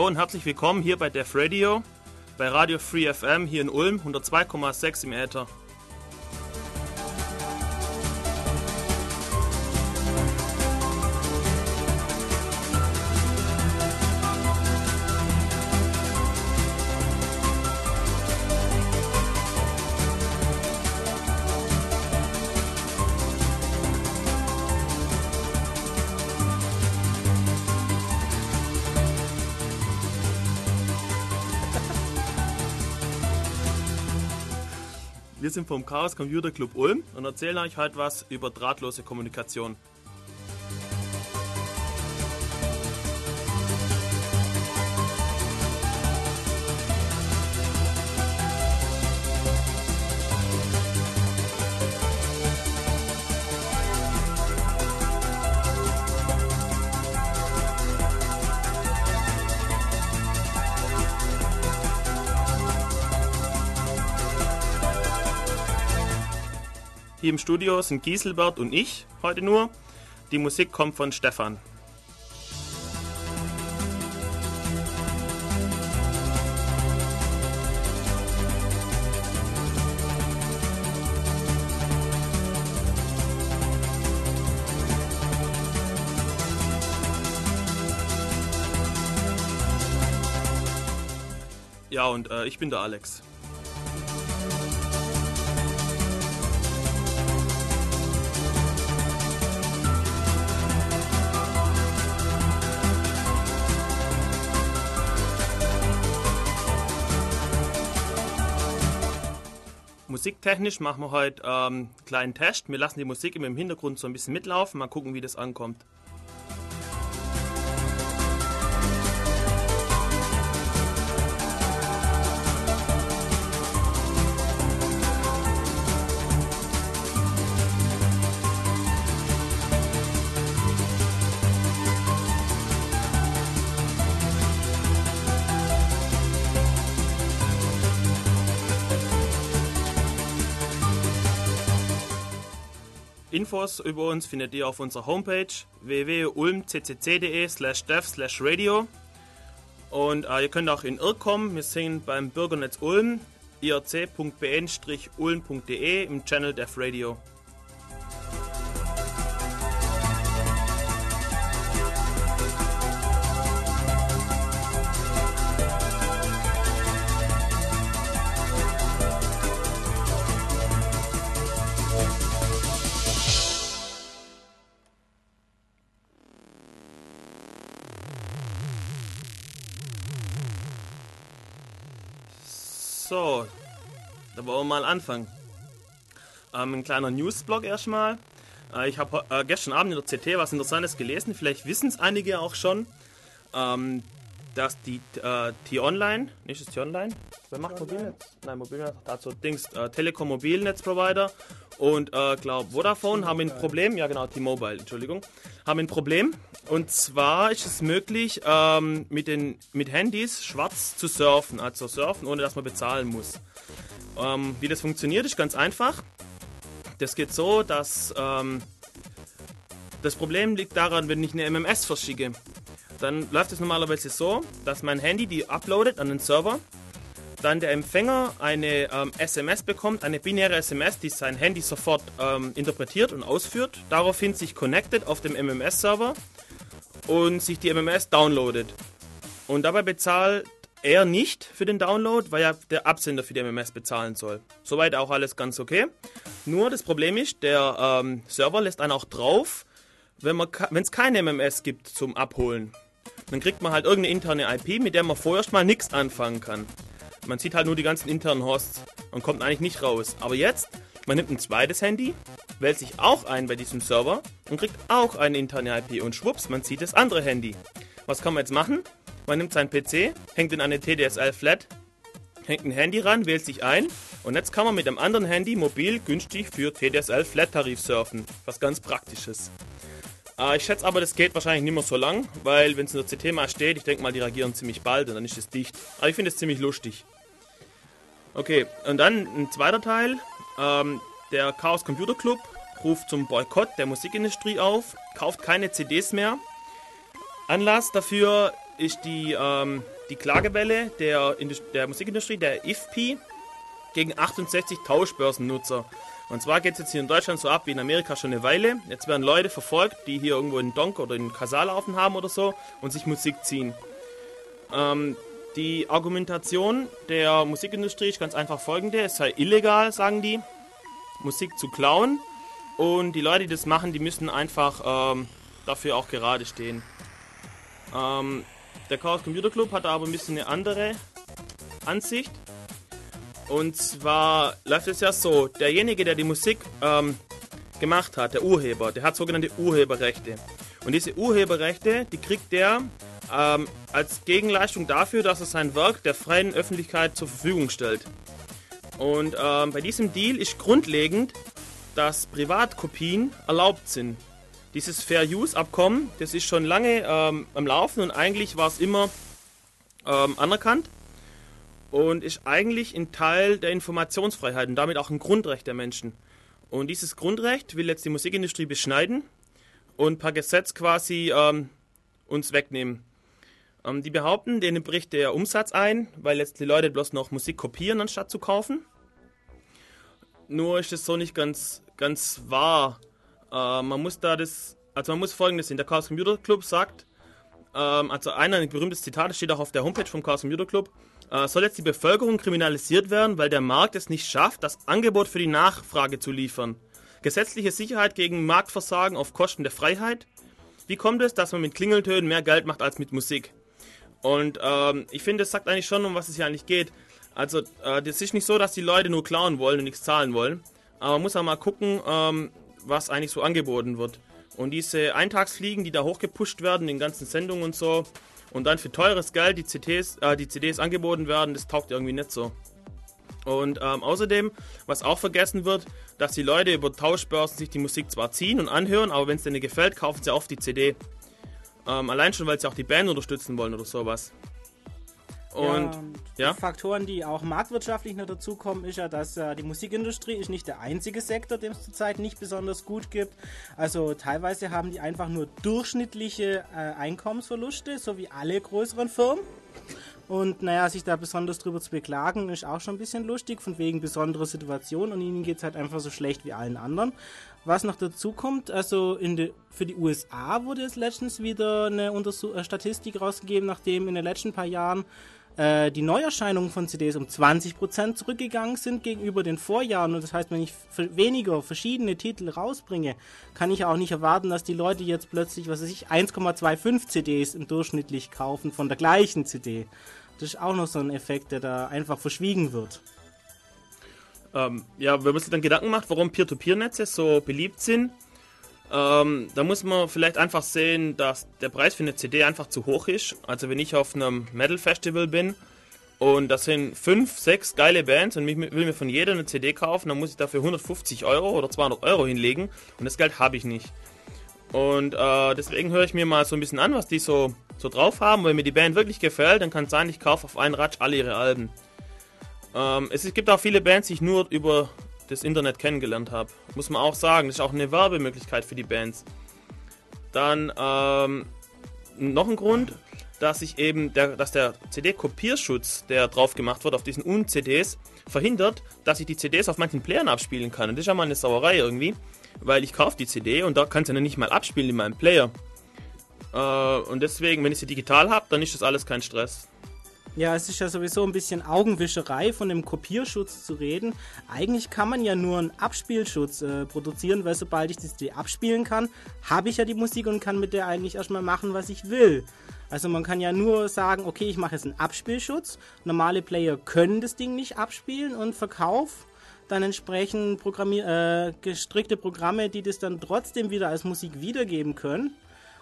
Hallo und herzlich willkommen hier bei Def Radio, bei Radio Free FM hier in Ulm, 102,6 im Äther. Wir sind vom Chaos Computer Club Ulm und erzählen euch heute was über drahtlose Kommunikation. Im Studio sind Gieselbert und ich heute nur. Die Musik kommt von Stefan. Ja, und äh, ich bin der Alex. Musiktechnisch machen wir heute ähm, einen kleinen Test. Wir lassen die Musik immer im Hintergrund so ein bisschen mitlaufen, mal gucken, wie das ankommt. Infos über uns findet ihr auf unserer Homepage www.ulmccc.de slash dev slash radio und äh, ihr könnt auch in Irk kommen. Wir sind beim Bürgernetz Ulm irc.bn-ulm.de im Channel Dev Radio. So, da wollen wir mal anfangen. Ähm, ein kleiner Newsblog erstmal. Äh, ich habe äh, gestern Abend in der CT was Interessantes gelesen. Vielleicht wissen es einige auch schon, ähm, dass die äh, T-Online, nicht das T-Online, wer macht Mobilnetz? Nein, Mobilnetz, dazu Dings, äh, Telekom Mobilnetzprovider und äh, glaube Vodafone haben ein Problem, ja genau, T-Mobile, Entschuldigung, haben ein Problem. Und zwar ist es möglich, ähm, mit, den, mit Handys schwarz zu surfen, also surfen, ohne dass man bezahlen muss. Ähm, wie das funktioniert, ist ganz einfach. Das geht so, dass ähm, das Problem liegt daran, wenn ich eine MMS verschicke. Dann läuft es normalerweise so, dass mein Handy die uploadet an den Server dann der Empfänger eine ähm, SMS bekommt, eine binäre SMS, die sein Handy sofort ähm, interpretiert und ausführt, daraufhin sich connected auf dem MMS-Server und sich die MMS downloadet. Und dabei bezahlt er nicht für den Download, weil ja der Absender für die MMS bezahlen soll. Soweit auch alles ganz okay. Nur das Problem ist, der ähm, Server lässt einen auch drauf, wenn es keine MMS gibt zum Abholen. Dann kriegt man halt irgendeine interne IP, mit der man vorher mal nichts anfangen kann. Man sieht halt nur die ganzen internen Hosts und kommt eigentlich nicht raus. Aber jetzt, man nimmt ein zweites Handy, wählt sich auch ein bei diesem Server und kriegt auch eine interne IP und schwupps, man sieht das andere Handy. Was kann man jetzt machen? Man nimmt seinen PC, hängt in eine TDSL Flat, hängt ein Handy ran, wählt sich ein und jetzt kann man mit dem anderen Handy mobil günstig für TDSL Flat Tarif surfen. Was ganz praktisches. Äh, ich schätze aber, das geht wahrscheinlich nicht mehr so lang, weil wenn es in der CT mal steht, ich denke mal, die reagieren ziemlich bald und dann ist es dicht. Aber ich finde es ziemlich lustig. Okay, und dann ein zweiter Teil. Ähm, der Chaos Computer Club ruft zum Boykott der Musikindustrie auf, kauft keine CDs mehr. Anlass dafür ist die, ähm, die Klagewelle der, der Musikindustrie, der IFP, gegen 68 Tauschbörsennutzer. Und zwar geht es jetzt hier in Deutschland so ab wie in Amerika schon eine Weile. Jetzt werden Leute verfolgt, die hier irgendwo in Donk oder in Kasal laufen haben oder so und sich Musik ziehen. Ähm, die Argumentation der Musikindustrie ist ganz einfach folgende: Es sei illegal, sagen die, Musik zu klauen. Und die Leute, die das machen, die müssen einfach ähm, dafür auch gerade stehen. Ähm, der Chaos Computer Club hat aber ein bisschen eine andere Ansicht. Und zwar läuft es ja so, derjenige, der die Musik ähm, gemacht hat, der Urheber, der hat sogenannte Urheberrechte. Und diese Urheberrechte, die kriegt der ähm, als Gegenleistung dafür, dass er sein Werk der freien Öffentlichkeit zur Verfügung stellt. Und ähm, bei diesem Deal ist grundlegend, dass Privatkopien erlaubt sind. Dieses Fair Use Abkommen, das ist schon lange ähm, am Laufen und eigentlich war es immer ähm, anerkannt und ist eigentlich ein Teil der Informationsfreiheit und damit auch ein Grundrecht der Menschen. Und dieses Grundrecht will jetzt die Musikindustrie beschneiden und per Gesetz quasi ähm, uns wegnehmen. Ähm, die behaupten, denen bricht der Umsatz ein, weil jetzt die Leute bloß noch Musik kopieren, anstatt zu kaufen. Nur ist es so nicht ganz, ganz wahr. Äh, man muss da das, also man muss folgendes sehen. Der Chaos Computer Club sagt, ähm, also einer, ein berühmtes Zitat, das steht auch auf der Homepage vom Chaos Computer Club, äh, soll jetzt die Bevölkerung kriminalisiert werden, weil der Markt es nicht schafft, das Angebot für die Nachfrage zu liefern. Gesetzliche Sicherheit gegen Marktversagen auf Kosten der Freiheit. Wie kommt es, dass man mit Klingeltönen mehr Geld macht als mit Musik? Und ähm, ich finde, das sagt eigentlich schon, um was es hier eigentlich geht. Also, äh, das ist nicht so, dass die Leute nur klauen wollen und nichts zahlen wollen. Aber man muss auch mal gucken, ähm, was eigentlich so angeboten wird. Und diese Eintagsfliegen, die da hochgepusht werden, in ganzen Sendungen und so, und dann für teures Geld die, CTs, äh, die CDs angeboten werden, das taugt irgendwie nicht so. Und ähm, außerdem, was auch vergessen wird, dass die Leute über Tauschbörsen sich die Musik zwar ziehen und anhören, aber wenn es denen gefällt, kaufen sie auf die CD. Ähm, allein schon, weil sie auch die Band unterstützen wollen oder sowas. Und ja, die Faktoren, die auch marktwirtschaftlich noch dazukommen, ist ja, dass äh, die Musikindustrie ist nicht der einzige Sektor, dem es zurzeit nicht besonders gut gibt. Also teilweise haben die einfach nur durchschnittliche äh, Einkommensverluste, so wie alle größeren Firmen. Und naja, sich da besonders drüber zu beklagen, ist auch schon ein bisschen lustig, von wegen besonderer Situation und ihnen geht es halt einfach so schlecht wie allen anderen. Was noch dazu kommt, also de, für die USA wurde es letztens wieder eine Untersuch äh, Statistik rausgegeben, nachdem in den letzten paar Jahren äh, die Neuerscheinungen von CDs um 20% zurückgegangen sind gegenüber den Vorjahren. Und das heißt, wenn ich weniger verschiedene Titel rausbringe, kann ich auch nicht erwarten, dass die Leute jetzt plötzlich, was weiß ich, 1,25 CDs im durchschnittlich kaufen von der gleichen CD. Das ist auch noch so ein Effekt, der da einfach verschwiegen wird. Ähm, ja, wenn man sich dann Gedanken macht, warum Peer-to-Peer-Netze so beliebt sind, ähm, da muss man vielleicht einfach sehen, dass der Preis für eine CD einfach zu hoch ist. Also wenn ich auf einem Metal-Festival bin und das sind fünf, sechs geile Bands und ich will mir von jeder eine CD kaufen, dann muss ich dafür 150 Euro oder 200 Euro hinlegen und das Geld habe ich nicht. Und äh, deswegen höre ich mir mal so ein bisschen an, was die so, so drauf haben. Wenn mir die Band wirklich gefällt, dann kann es sein, ich kaufe auf einen Ratsch alle ihre Alben. Ähm, es gibt auch viele Bands, die ich nur über das Internet kennengelernt habe. Muss man auch sagen, das ist auch eine Werbemöglichkeit für die Bands. Dann ähm, noch ein Grund, dass ich eben der, dass der CD-Kopierschutz, der drauf gemacht wird auf diesen UN-CDs, verhindert, dass ich die CDs auf manchen Playern abspielen kann. Und das ist ja mal eine Sauerei irgendwie, weil ich kaufe die CD und da kann sie ja nicht mal abspielen in meinem Player. Äh, und deswegen, wenn ich sie digital habe, dann ist das alles kein Stress. Ja, es ist ja sowieso ein bisschen Augenwischerei, von dem Kopierschutz zu reden. Eigentlich kann man ja nur einen Abspielschutz äh, produzieren, weil sobald ich die CD abspielen kann, habe ich ja die Musik und kann mit der eigentlich erstmal machen, was ich will. Also man kann ja nur sagen, okay, ich mache jetzt einen Abspielschutz. Normale Player können das Ding nicht abspielen und Verkauf dann entsprechend äh, gestrickte Programme, die das dann trotzdem wieder als Musik wiedergeben können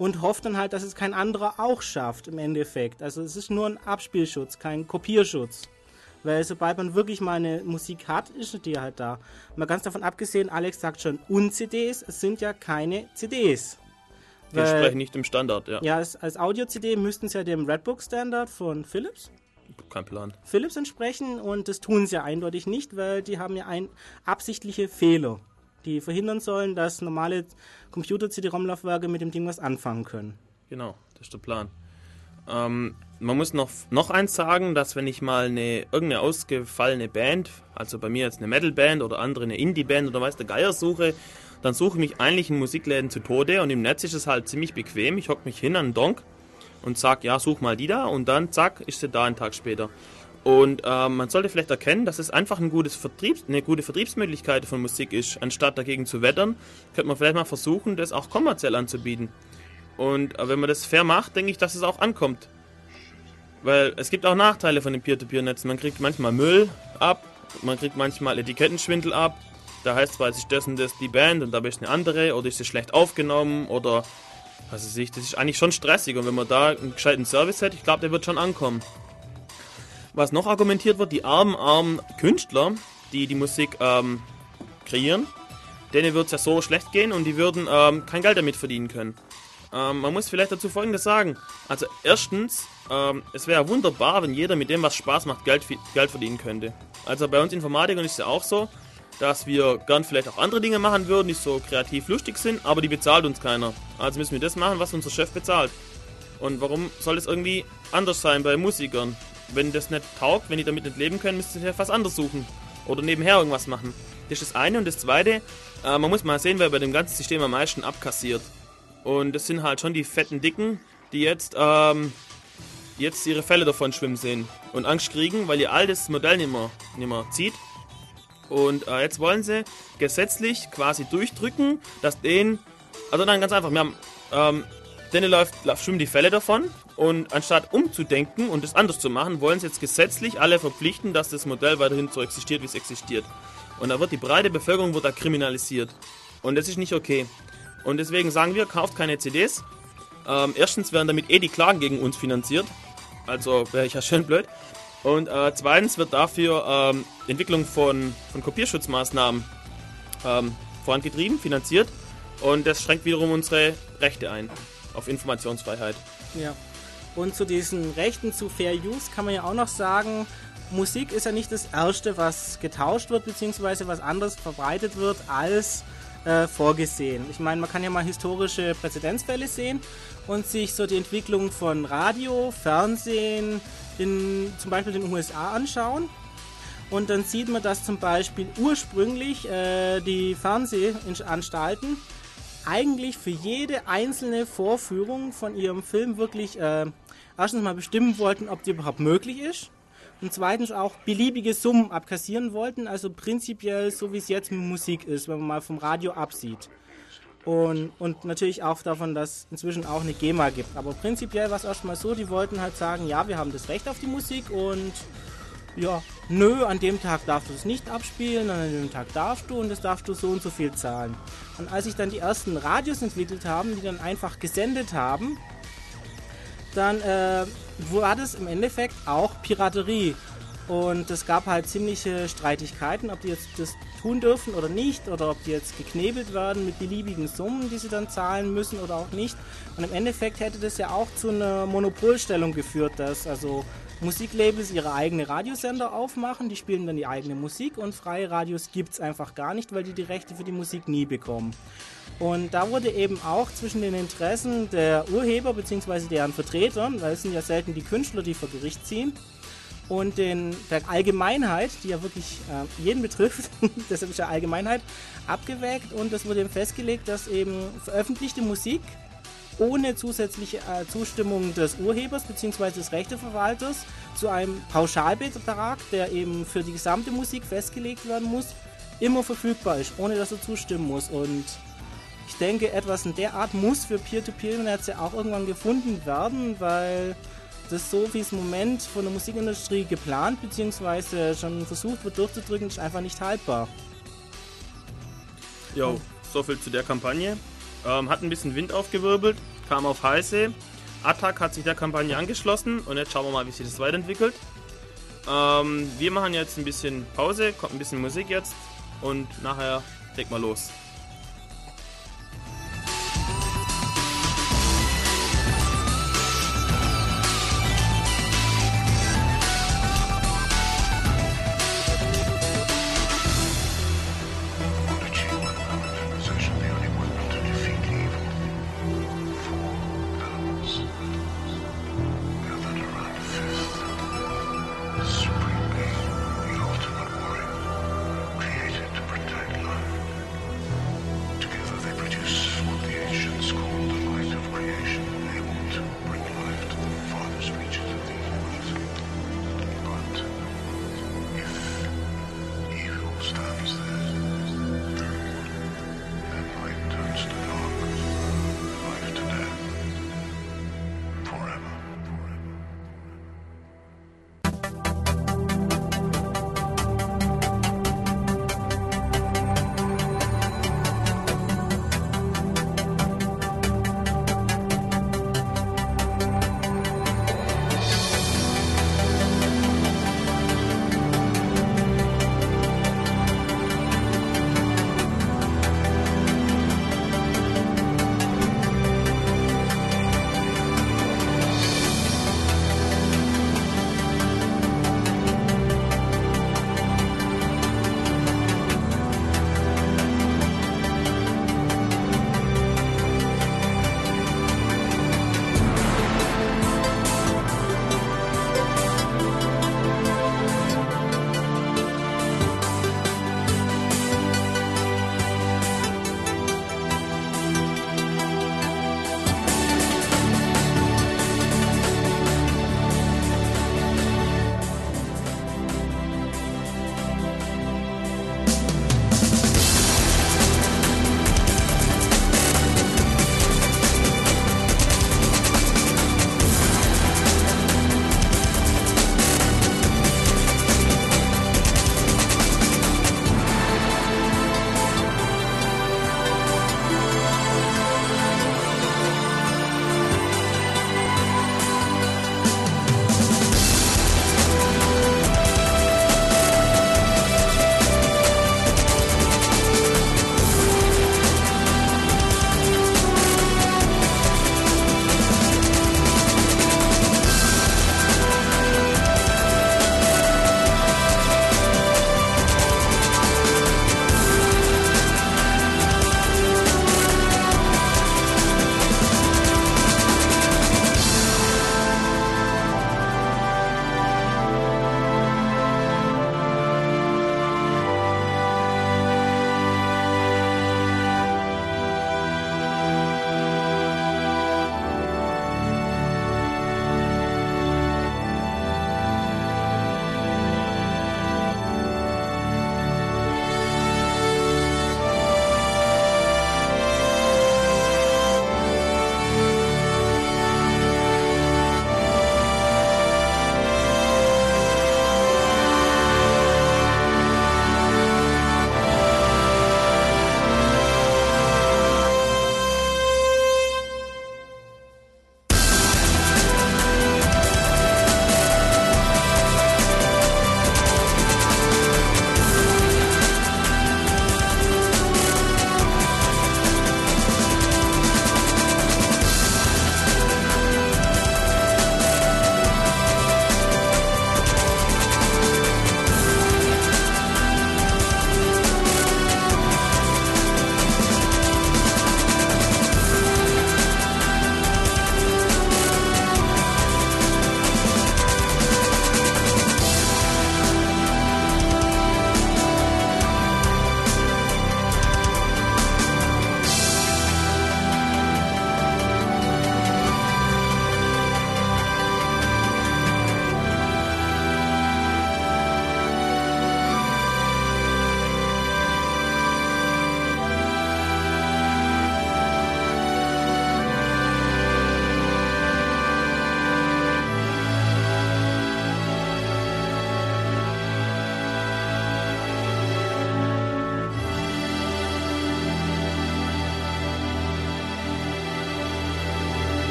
und hofft dann halt, dass es kein anderer auch schafft im Endeffekt. Also es ist nur ein Abspielschutz, kein Kopierschutz. Weil sobald man wirklich mal eine Musik hat, ist die halt da. Mal ganz davon abgesehen, Alex sagt schon, Un-CDs, es sind ja keine CDs. Die weil, entsprechen nicht dem Standard, ja. Ja, als, als Audio-CD müssten sie ja dem Redbook-Standard von Philips kein Plan. Philips entsprechen und das tun sie ja eindeutig nicht, weil die haben ja ein absichtliche Fehler die verhindern sollen, dass normale Computer-CD-ROM-Laufwerke mit dem Ding was anfangen können. Genau, das ist der Plan. Ähm, man muss noch, noch eins sagen, dass wenn ich mal eine irgendeine ausgefallene Band, also bei mir jetzt eine Metal-Band oder andere eine Indie-Band oder weiß der Geier suche, dann suche ich mich eigentlich in Musikläden zu Tode und im Netz ist es halt ziemlich bequem. Ich hocke mich hin an den Donk und sag, ja, such mal die da und dann zack, ist sie da einen Tag später. Und äh, man sollte vielleicht erkennen, dass es einfach ein gutes Vertriebs-, eine gute Vertriebsmöglichkeit von Musik ist. Anstatt dagegen zu wettern, könnte man vielleicht mal versuchen, das auch kommerziell anzubieten. Und äh, wenn man das fair macht, denke ich, dass es auch ankommt. Weil es gibt auch Nachteile von den Peer-to-Peer-Netzen. Man kriegt manchmal Müll ab, man kriegt manchmal Etikettenschwindel ab. Da heißt zwar, es ist das und das die Band und dabei ist eine andere oder ist sie schlecht aufgenommen oder was weiß ich. Das ist eigentlich schon stressig und wenn man da einen gescheiten Service hat, ich glaube, der wird schon ankommen. Was noch argumentiert wird, die armen, armen Künstler, die die Musik ähm, kreieren, denen wird es ja so schlecht gehen und die würden ähm, kein Geld damit verdienen können. Ähm, man muss vielleicht dazu Folgendes sagen. Also erstens, ähm, es wäre wunderbar, wenn jeder mit dem, was Spaß macht, Geld, Geld verdienen könnte. Also bei uns Informatikern ist es ja auch so, dass wir gern vielleicht auch andere Dinge machen würden, die so kreativ lustig sind, aber die bezahlt uns keiner. Also müssen wir das machen, was unser Chef bezahlt. Und warum soll es irgendwie anders sein bei Musikern? Wenn das nicht taugt, wenn die damit nicht leben können, müssten sie ja was anderes suchen. Oder nebenher irgendwas machen. Das ist das eine. Und das zweite, äh, man muss mal sehen, wer bei dem ganzen System am meisten abkassiert. Und das sind halt schon die fetten Dicken, die jetzt, ähm, jetzt ihre Fälle davon schwimmen sehen. Und Angst kriegen, weil ihr altes Modell nicht mehr, nicht mehr zieht. Und äh, jetzt wollen sie gesetzlich quasi durchdrücken, dass denen, also nein, ganz einfach, wir haben, ähm, denen läuft, schwimmen die Fälle davon und anstatt umzudenken und es anders zu machen, wollen sie jetzt gesetzlich alle verpflichten, dass das Modell weiterhin so existiert, wie es existiert. Und da wird die breite Bevölkerung wird da kriminalisiert. Und das ist nicht okay. Und deswegen sagen wir, kauft keine CDs. Ähm, erstens werden damit eh die Klagen gegen uns finanziert. Also wäre ich ja schön blöd. Und äh, zweitens wird dafür ähm, Entwicklung von, von Kopierschutzmaßnahmen ähm, vorangetrieben, finanziert. Und das schränkt wiederum unsere Rechte ein auf Informationsfreiheit. Ja. Und zu diesen Rechten zu Fair Use kann man ja auch noch sagen, Musik ist ja nicht das Erste, was getauscht wird, beziehungsweise was anders verbreitet wird als äh, vorgesehen. Ich meine, man kann ja mal historische Präzedenzfälle sehen und sich so die Entwicklung von Radio, Fernsehen, in zum Beispiel den USA anschauen. Und dann sieht man, dass zum Beispiel ursprünglich äh, die Fernsehanstalten eigentlich für jede einzelne Vorführung von ihrem Film wirklich äh, erstens mal bestimmen wollten, ob die überhaupt möglich ist und zweitens auch beliebige Summen abkassieren wollten, also prinzipiell so wie es jetzt mit Musik ist, wenn man mal vom Radio absieht. Und, und natürlich auch davon, dass inzwischen auch eine GEMA gibt. Aber prinzipiell war es erstmal so, die wollten halt sagen, ja, wir haben das Recht auf die Musik und ja, nö, an dem Tag darfst du es nicht abspielen, an dem Tag darfst du und das darfst du so und so viel zahlen. Und als sich dann die ersten Radios entwickelt haben, die dann einfach gesendet haben, dann äh, war das im Endeffekt auch Piraterie. Und es gab halt ziemliche Streitigkeiten, ob die jetzt das tun dürfen oder nicht, oder ob die jetzt geknebelt werden mit beliebigen Summen, die sie dann zahlen müssen oder auch nicht. Und im Endeffekt hätte das ja auch zu einer Monopolstellung geführt, dass also Musiklabels ihre eigene Radiosender aufmachen, die spielen dann die eigene Musik und freie Radios gibt es einfach gar nicht, weil die die Rechte für die Musik nie bekommen. Und da wurde eben auch zwischen den Interessen der Urheber bzw. deren Vertreter, weil es sind ja selten die Künstler, die vor Gericht ziehen, und den, der Allgemeinheit, die ja wirklich äh, jeden betrifft, deshalb ist ja Allgemeinheit, abgewägt und es wurde eben festgelegt, dass eben veröffentlichte Musik ohne zusätzliche äh, Zustimmung des Urhebers bzw. des Rechteverwalters zu einem Pauschalbetrag, der eben für die gesamte Musik festgelegt werden muss, immer verfügbar ist, ohne dass er zustimmen muss. Und ich denke, etwas in der Art muss für Peer-to-Peer-Netze auch irgendwann gefunden werden, weil das so wie es im Moment von der Musikindustrie geplant bzw. schon versucht wird durchzudrücken, ist einfach nicht haltbar. Jo, so viel zu der Kampagne. Ähm, hat ein bisschen Wind aufgewirbelt, kam auf heiße. Attack hat sich der Kampagne angeschlossen und jetzt schauen wir mal, wie sich das weiterentwickelt. Ähm, wir machen jetzt ein bisschen Pause, kommt ein bisschen Musik jetzt und nachher legt mal los.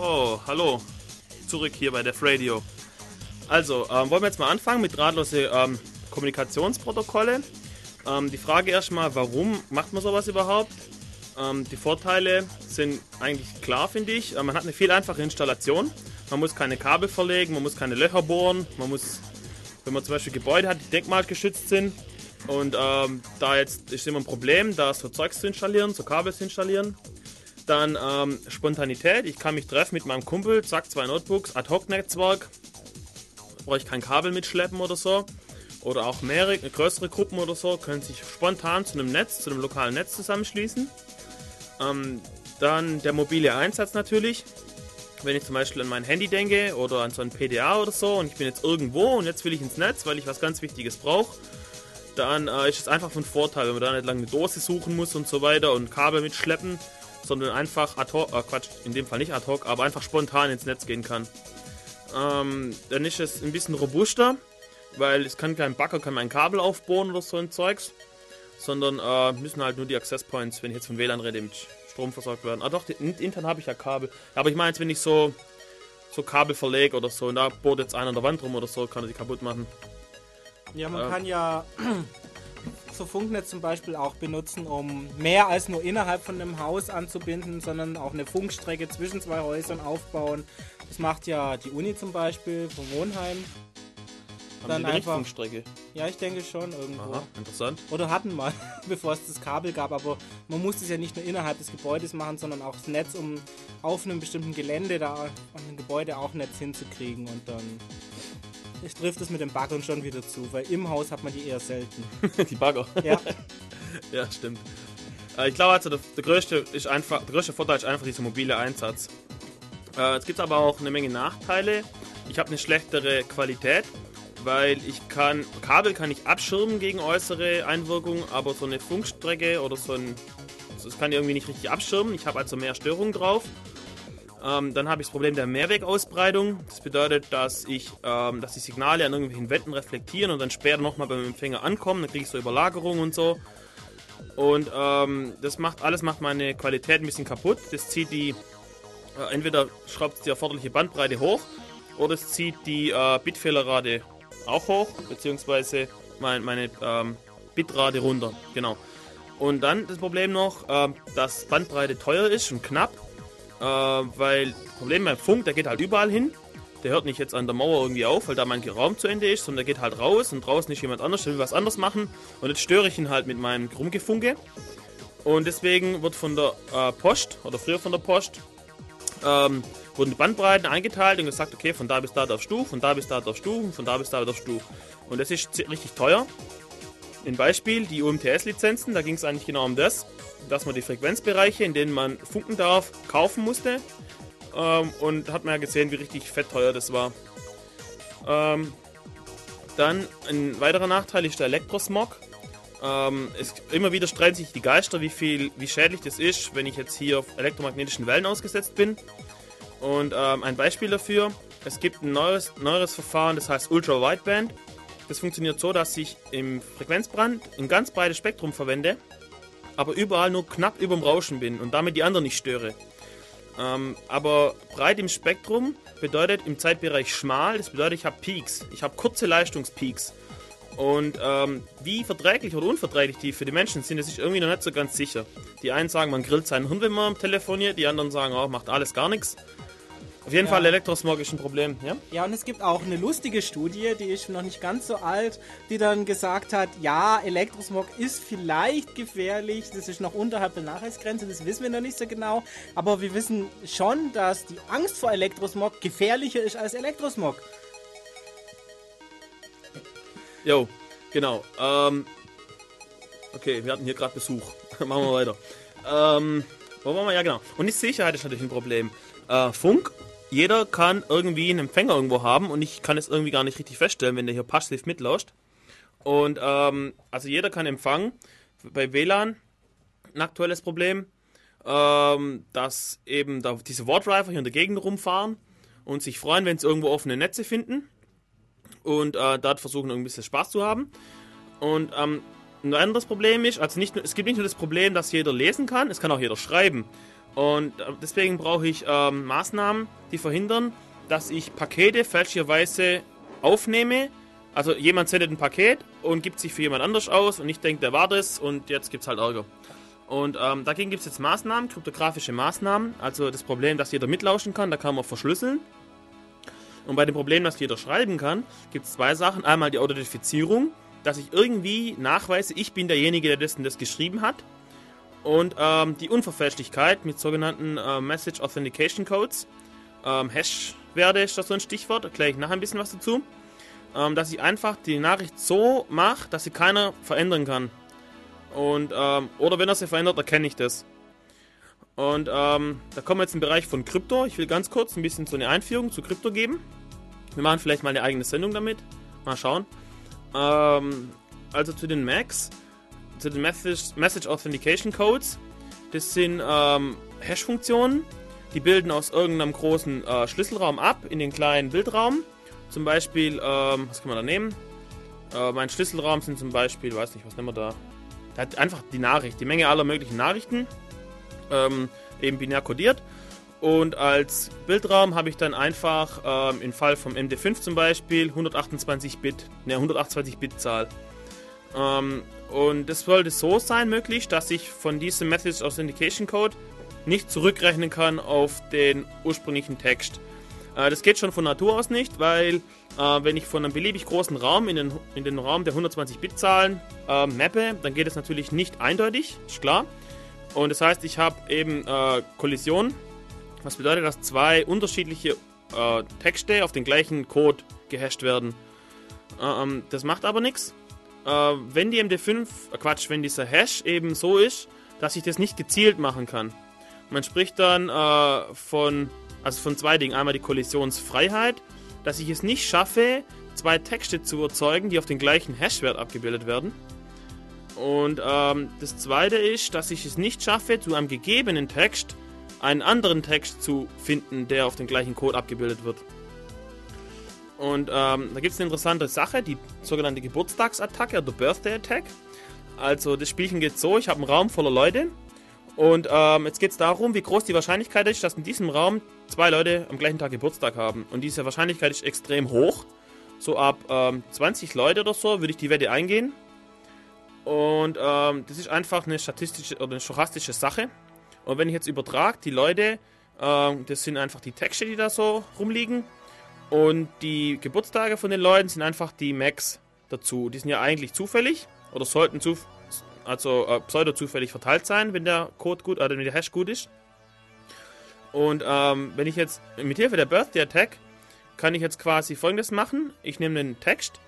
Hallo, zurück hier bei Def Radio. Also, ähm, wollen wir jetzt mal anfangen mit drahtlose ähm, Kommunikationsprotokolle. Ähm, die Frage erstmal, warum macht man sowas überhaupt? Ähm, die Vorteile sind eigentlich klar, finde ich. Äh, man hat eine viel einfache Installation. Man muss keine Kabel verlegen, man muss keine Löcher bohren. Man muss, wenn man zum Beispiel Gebäude hat, die denkmalgeschützt sind, und ähm, da jetzt ist immer ein Problem, da so Zeugs zu installieren, so Kabel zu installieren. Dann ähm, Spontanität. Ich kann mich treffen mit meinem Kumpel, zack, zwei Notebooks, Ad-Hoc-Netzwerk. Brauche ich kein Kabel mitschleppen oder so. Oder auch mehrere, größere Gruppen oder so können sich spontan zu einem Netz, zu einem lokalen Netz zusammenschließen. Ähm, dann der mobile Einsatz natürlich. Wenn ich zum Beispiel an mein Handy denke oder an so ein PDA oder so und ich bin jetzt irgendwo und jetzt will ich ins Netz, weil ich was ganz Wichtiges brauche, dann äh, ist es einfach von Vorteil, wenn man da nicht lange eine Dose suchen muss und so weiter und Kabel mitschleppen, sondern einfach ad hoc, äh Quatsch, in dem Fall nicht ad hoc, aber einfach spontan ins Netz gehen kann. Ähm, dann ist es ein bisschen robuster, weil es kann kein Bagger, kann mein Kabel aufbohren oder so ein Zeugs, sondern äh, müssen halt nur die Access Points, wenn ich jetzt von WLAN rede, mit Strom versorgt werden. Ah doch, intern habe ich ja Kabel. Aber ich meine jetzt, wenn ich so, so Kabel verlege oder so und da bohrt jetzt einer an der Wand rum oder so, kann er die kaputt machen. Ja, man äh, kann ja so Funknetz zum Beispiel auch benutzen, um mehr als nur innerhalb von einem Haus anzubinden, sondern auch eine Funkstrecke zwischen zwei Häusern aufbauen. Das macht ja die Uni zum Beispiel vom Wohnheim. Haben dann einfach Funkstrecke. Ja, ich denke schon irgendwo. Aha, interessant. Oder hatten mal, bevor es das Kabel gab, aber man musste es ja nicht nur innerhalb des Gebäudes machen, sondern auch das Netz, um auf einem bestimmten Gelände da an einem Gebäude auch Netz hinzukriegen und dann ich trifft es mit den Baggern schon wieder zu, weil im Haus hat man die eher selten. die Bagger? Ja. ja, stimmt. Äh, ich glaube also, der, der, größte ist einfach, der größte Vorteil ist einfach dieser mobile Einsatz. Äh, es gibt aber auch eine Menge Nachteile. Ich habe eine schlechtere Qualität, weil ich kann, Kabel kann ich abschirmen gegen äußere Einwirkungen, aber so eine Funkstrecke oder so ein, das kann ich irgendwie nicht richtig abschirmen. Ich habe also mehr Störungen drauf. Ähm, dann habe ich das Problem der Mehrwegausbreitung. Das bedeutet, dass ich, ähm, dass die Signale an irgendwelchen Wänden reflektieren und dann später nochmal beim Empfänger ankommen. Dann kriege ich so Überlagerungen und so. Und ähm, das macht alles macht meine Qualität ein bisschen kaputt. Das zieht die, äh, entweder schraubt die erforderliche Bandbreite hoch oder es zieht die äh, Bitfehlerrate auch hoch, beziehungsweise mein, meine ähm, Bitrate runter. Genau. Und dann das Problem noch, äh, dass Bandbreite teuer ist und knapp äh, weil das Problem beim Funk, der geht halt überall hin. Der hört nicht jetzt an der Mauer irgendwie auf, weil da mein Raum zu Ende ist, sondern der geht halt raus und draußen ist jemand anders, der will was anderes machen. Und jetzt störe ich ihn halt mit meinem Rumgefunke. Und deswegen wird von der äh, Post, oder früher von der Post, ähm, wurden die Bandbreiten eingeteilt und gesagt, okay, von da bis da darfst du, von da bis da darfst du, von da bis da darfst du. Und das ist richtig teuer. Ein Beispiel, die UMTS-Lizenzen, da ging es eigentlich genau um das dass man die Frequenzbereiche, in denen man funken darf, kaufen musste. Ähm, und hat man ja gesehen, wie richtig fett teuer das war. Ähm, dann ein weiterer Nachteil ist der Elektrosmog. Ähm, es, immer wieder streiten sich die Geister, wie, viel, wie schädlich das ist, wenn ich jetzt hier auf elektromagnetischen Wellen ausgesetzt bin. Und ähm, ein Beispiel dafür, es gibt ein neues, neueres Verfahren, das heißt Ultra Wideband. Das funktioniert so, dass ich im Frequenzbrand ein ganz breites Spektrum verwende aber überall nur knapp über dem Rauschen bin und damit die anderen nicht störe. Ähm, aber breit im Spektrum bedeutet im Zeitbereich schmal, das bedeutet, ich habe Peaks. Ich habe kurze Leistungspeaks. Und ähm, wie verträglich oder unverträglich die für die Menschen sind, das ist irgendwie noch nicht so ganz sicher. Die einen sagen, man grillt seinen Hund, wenn man telefoniert, die anderen sagen, oh, macht alles gar nichts. Auf jeden ja. Fall Elektrosmog ist ein Problem, ja? Ja, und es gibt auch eine lustige Studie, die ist noch nicht ganz so alt, die dann gesagt hat, ja, Elektrosmog ist vielleicht gefährlich, das ist noch unterhalb der Nachweisgrenze, das wissen wir noch nicht so genau, aber wir wissen schon, dass die Angst vor Elektrosmog gefährlicher ist als Elektrosmog. Jo, genau. Ähm, okay, wir hatten hier gerade Besuch. Machen wir weiter. Ähm, wo waren wir? Ja, genau. Und die Sicherheit ist natürlich ein Problem. Äh, Funk, jeder kann irgendwie einen Empfänger irgendwo haben und ich kann es irgendwie gar nicht richtig feststellen, wenn der hier passiv mitlauscht. Und ähm, also jeder kann empfangen. Bei WLAN ein aktuelles Problem, ähm, dass eben da diese Wardriver hier in der Gegend rumfahren und sich freuen, wenn sie irgendwo offene Netze finden und äh, dort versuchen ein bisschen Spaß zu haben. Und ähm, ein anderes Problem ist, also nicht, es gibt nicht nur das Problem, dass jeder lesen kann, es kann auch jeder schreiben. Und äh, deswegen brauche ich ähm, Maßnahmen, die verhindern, dass ich Pakete fälschlicherweise aufnehme. Also jemand sendet ein Paket und gibt sich für jemand anders aus und ich denke, der war das und jetzt gibt es halt Ärger. Und ähm, dagegen gibt es jetzt Maßnahmen, kryptografische Maßnahmen. Also das Problem, dass jeder mitlauschen kann, da kann man verschlüsseln. Und bei dem Problem, dass jeder schreiben kann, gibt es zwei Sachen. Einmal die Authentifizierung, dass ich irgendwie nachweise, ich bin derjenige, der das, das geschrieben hat. Und ähm, die Unverfälschlichkeit mit sogenannten äh, Message Authentication Codes. Ähm, Hash-Werte ist das so ein Stichwort, erkläre ich nachher ein bisschen was dazu. Ähm, dass ich einfach die Nachricht so mache, dass sie keiner verändern kann. Und, ähm, oder wenn er sie verändert, erkenne ich das. Und ähm, da kommen wir jetzt im Bereich von Krypto. Ich will ganz kurz ein bisschen so eine Einführung zu Krypto geben. Wir machen vielleicht mal eine eigene Sendung damit. Mal schauen. Ähm, also zu den Macs, den Message, Message Authentication Codes. Das sind ähm, Hash-Funktionen, die bilden aus irgendeinem großen äh, Schlüsselraum ab in den kleinen Bildraum. Zum Beispiel, ähm, was kann man da nehmen? Äh, mein Schlüsselraum sind zum Beispiel, weiß nicht, was nehmen wir da? Da hat einfach die Nachricht, die Menge aller möglichen Nachrichten, ähm, eben binär kodiert. Und als Bildraum habe ich dann einfach ähm, im Fall vom MD5 zum Beispiel 128 Bit, ne 128 Bit Zahl. Ähm, und das sollte so sein möglich, dass ich von diesem Message Authentication Code nicht zurückrechnen kann auf den ursprünglichen Text. Äh, das geht schon von Natur aus nicht, weil äh, wenn ich von einem beliebig großen Raum in den, in den Raum der 120-Bit-Zahlen äh, mappe, dann geht es natürlich nicht eindeutig, ist klar. Und das heißt, ich habe eben äh, Kollision, was bedeutet, dass zwei unterschiedliche äh, Texte auf den gleichen Code gehasht werden. Äh, ähm, das macht aber nichts. Wenn die MD5, Quatsch, wenn dieser Hash eben so ist, dass ich das nicht gezielt machen kann. Man spricht dann von also von zwei Dingen. Einmal die Kollisionsfreiheit, dass ich es nicht schaffe, zwei Texte zu erzeugen, die auf den gleichen Hashwert abgebildet werden. Und ähm, das zweite ist, dass ich es nicht schaffe, zu einem gegebenen Text einen anderen Text zu finden, der auf den gleichen Code abgebildet wird. Und ähm, da gibt es eine interessante Sache, die sogenannte Geburtstagsattacke oder Birthday Attack. Also das Spielchen geht so, ich habe einen Raum voller Leute und ähm, jetzt geht es darum, wie groß die Wahrscheinlichkeit ist, dass in diesem Raum zwei Leute am gleichen Tag Geburtstag haben. Und diese Wahrscheinlichkeit ist extrem hoch. So ab ähm, 20 Leute oder so würde ich die Wette eingehen. Und ähm, das ist einfach eine statistische oder eine stochastische Sache. Und wenn ich jetzt übertrage, die Leute, ähm, das sind einfach die Texte, die da so rumliegen. Und die Geburtstage von den Leuten sind einfach die Max dazu. Die sind ja eigentlich zufällig oder sollten zufällig also äh, pseudo-zufällig verteilt sein, wenn der Code gut, äh, wenn der Hash gut ist. Und ähm, wenn ich jetzt mit Hilfe der Birthday Attack kann ich jetzt quasi folgendes machen. Ich nehme einen Text,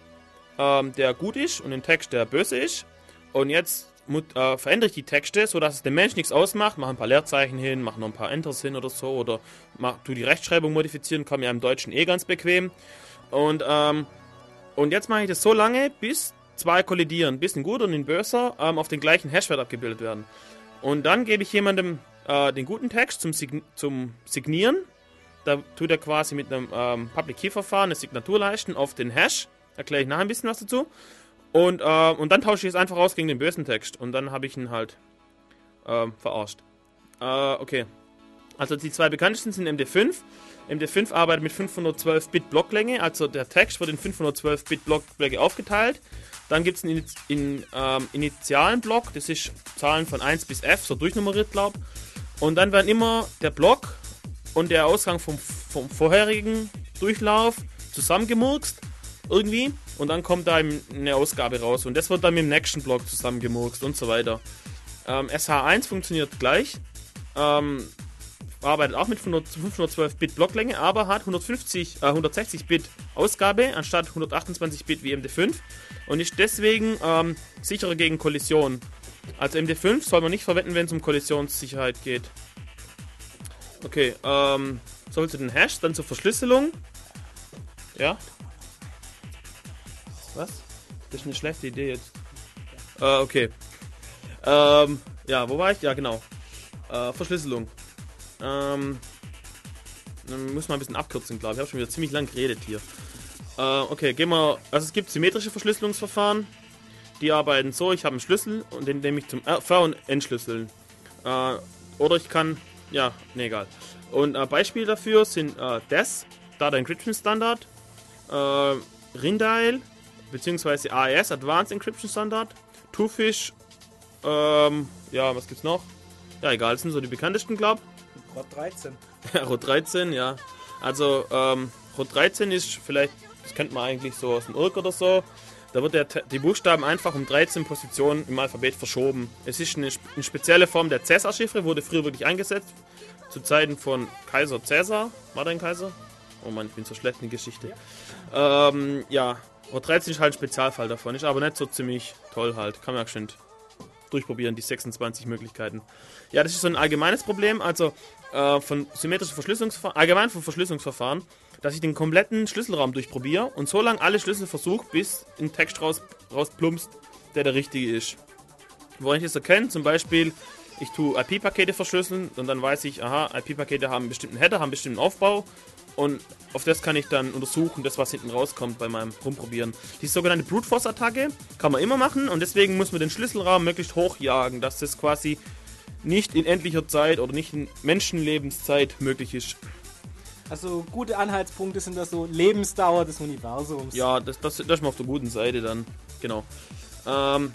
ähm, der gut ist und einen Text, der böse ist. Und jetzt äh, verändere ich die Texte, sodass es dem Mensch nichts ausmacht. Mache ein paar Leerzeichen hin, mache noch ein paar Enters hin oder so. Oder mach, tu die Rechtschreibung modifizieren, kann mir im Deutschen eh ganz bequem. Und, ähm, und jetzt mache ich das so lange, bis zwei kollidieren, bis ein guter und ein böser ähm, auf den gleichen Hashwert abgebildet werden. Und dann gebe ich jemandem äh, den guten Text zum, Sign zum Signieren. Da tut er quasi mit einem ähm, Public Key Verfahren eine Signatur leisten auf den Hash. Erkläre ich nachher ein bisschen was dazu. Und, äh, und dann tausche ich es einfach aus gegen den bösen Text. Und dann habe ich ihn halt äh, verarscht. Äh, okay. Also die zwei bekanntesten sind MD5. MD5 arbeitet mit 512 Bit Blocklänge, also der Text wird in 512 Bit Blockblöcke aufgeteilt. Dann gibt es einen in, ähm, initialen Block, das ist Zahlen von 1 bis f, so durchnummeriert, glaube Und dann werden immer der Block und der Ausgang vom, vom vorherigen Durchlauf zusammengemurkst, irgendwie. Und dann kommt da eine Ausgabe raus. Und das wird dann mit dem nächsten Block zusammengemurkst und so weiter. Ähm, SH1 funktioniert gleich. Ähm, arbeitet auch mit 512 Bit Blocklänge, aber hat 150, äh, 160 Bit Ausgabe anstatt 128 Bit wie MD5 und ist deswegen ähm, sicherer gegen Kollision. Also MD5 soll man nicht verwenden, wenn es um Kollisionssicherheit geht. Okay, ähm, soll zu den Hash, dann zur Verschlüsselung. Ja. Was? Das ist eine schlechte Idee jetzt. Äh, okay. Ähm, ja, wo war ich? Ja, genau. Äh, Verschlüsselung. Ähm, dann muss man ein bisschen abkürzen, glaube ich. Ich habe schon wieder ziemlich lang geredet hier. Äh, okay, gehen wir. Also es gibt symmetrische Verschlüsselungsverfahren. Die arbeiten so, ich habe einen Schlüssel und den nehme ich zum Ver- und Entschlüsseln. Äh, oder ich kann. Ja, ne, egal. Und äh, Beispiele dafür sind äh, DES, Data Encryption Standard, äh, Rindial, beziehungsweise AES, Advanced Encryption Standard, Twofish, ähm, ja, was gibt's noch? Ja, egal, das sind so die bekanntesten, glaub. Rot 13. Ja, Rot 13, ja. Also, ähm, Rot 13 ist vielleicht, das kennt man eigentlich so aus dem Irk oder so. Da wird der, die Buchstaben einfach um 13 Positionen im Alphabet verschoben. Es ist eine, eine spezielle Form der Cäsar-Chiffre, wurde früher wirklich eingesetzt. Zu Zeiten von Kaiser Cäsar. War der ein Kaiser? Oh Mann, ich bin so schlecht in Geschichte. Ja, ähm, ja. Rot 13 ist halt ein Spezialfall davon. Ist aber nicht so ziemlich toll halt. Kann man ja schön durchprobieren, die 26 Möglichkeiten. Ja, das ist so ein allgemeines Problem, also äh, von symmetrischen Verschlüsselungsverfahren, allgemein von Verschlüsselungsverfahren, dass ich den kompletten Schlüsselraum durchprobiere und so lange alle Schlüssel versuche, bis ein Text raus, rausplumpst, der der richtige ist. Woran ich das erkenne, zum Beispiel, ich tue IP-Pakete verschlüsseln und dann weiß ich, aha, IP-Pakete haben einen bestimmten Header, haben einen bestimmten Aufbau und auf das kann ich dann untersuchen, das was hinten rauskommt bei meinem Rumprobieren. Die sogenannte Brute Force Attacke kann man immer machen und deswegen muss man den Schlüsselraum möglichst hoch jagen, dass das quasi nicht in endlicher Zeit oder nicht in Menschenlebenszeit möglich ist. Also gute Anhaltspunkte sind das so Lebensdauer des Universums. Ja, das, das, das ist mal auf der guten Seite dann. Genau. Ähm,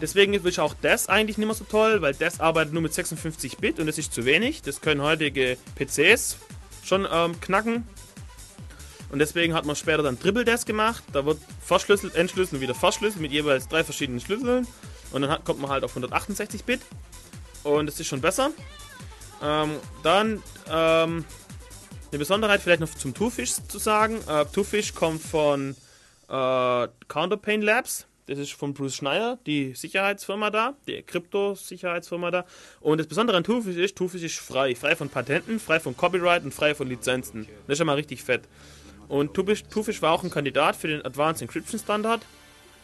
deswegen ist auch das eigentlich nicht mehr so toll, weil das arbeitet nur mit 56 Bit und das ist zu wenig. Das können heutige PCs schon ähm, knacken. Und deswegen hat man später dann Triple Desk gemacht. Da wird verschlüsselt, entschlüsselt, wieder verschlüsselt mit jeweils drei verschiedenen Schlüsseln. Und dann hat, kommt man halt auf 168 Bit. Und das ist schon besser. Ähm, dann ähm, eine Besonderheit vielleicht noch zum Twofish zu sagen. Äh, Twofish kommt von äh, Counterpain Labs. Das ist von Bruce Schneider, die Sicherheitsfirma da, die Krypto-Sicherheitsfirma da. Und das Besondere an Twofish ist, Twofish ist frei. Frei von Patenten, frei von Copyright und frei von Lizenzen. Das ist schon mal richtig fett. Und Twofish war auch ein Kandidat für den Advanced Encryption Standard,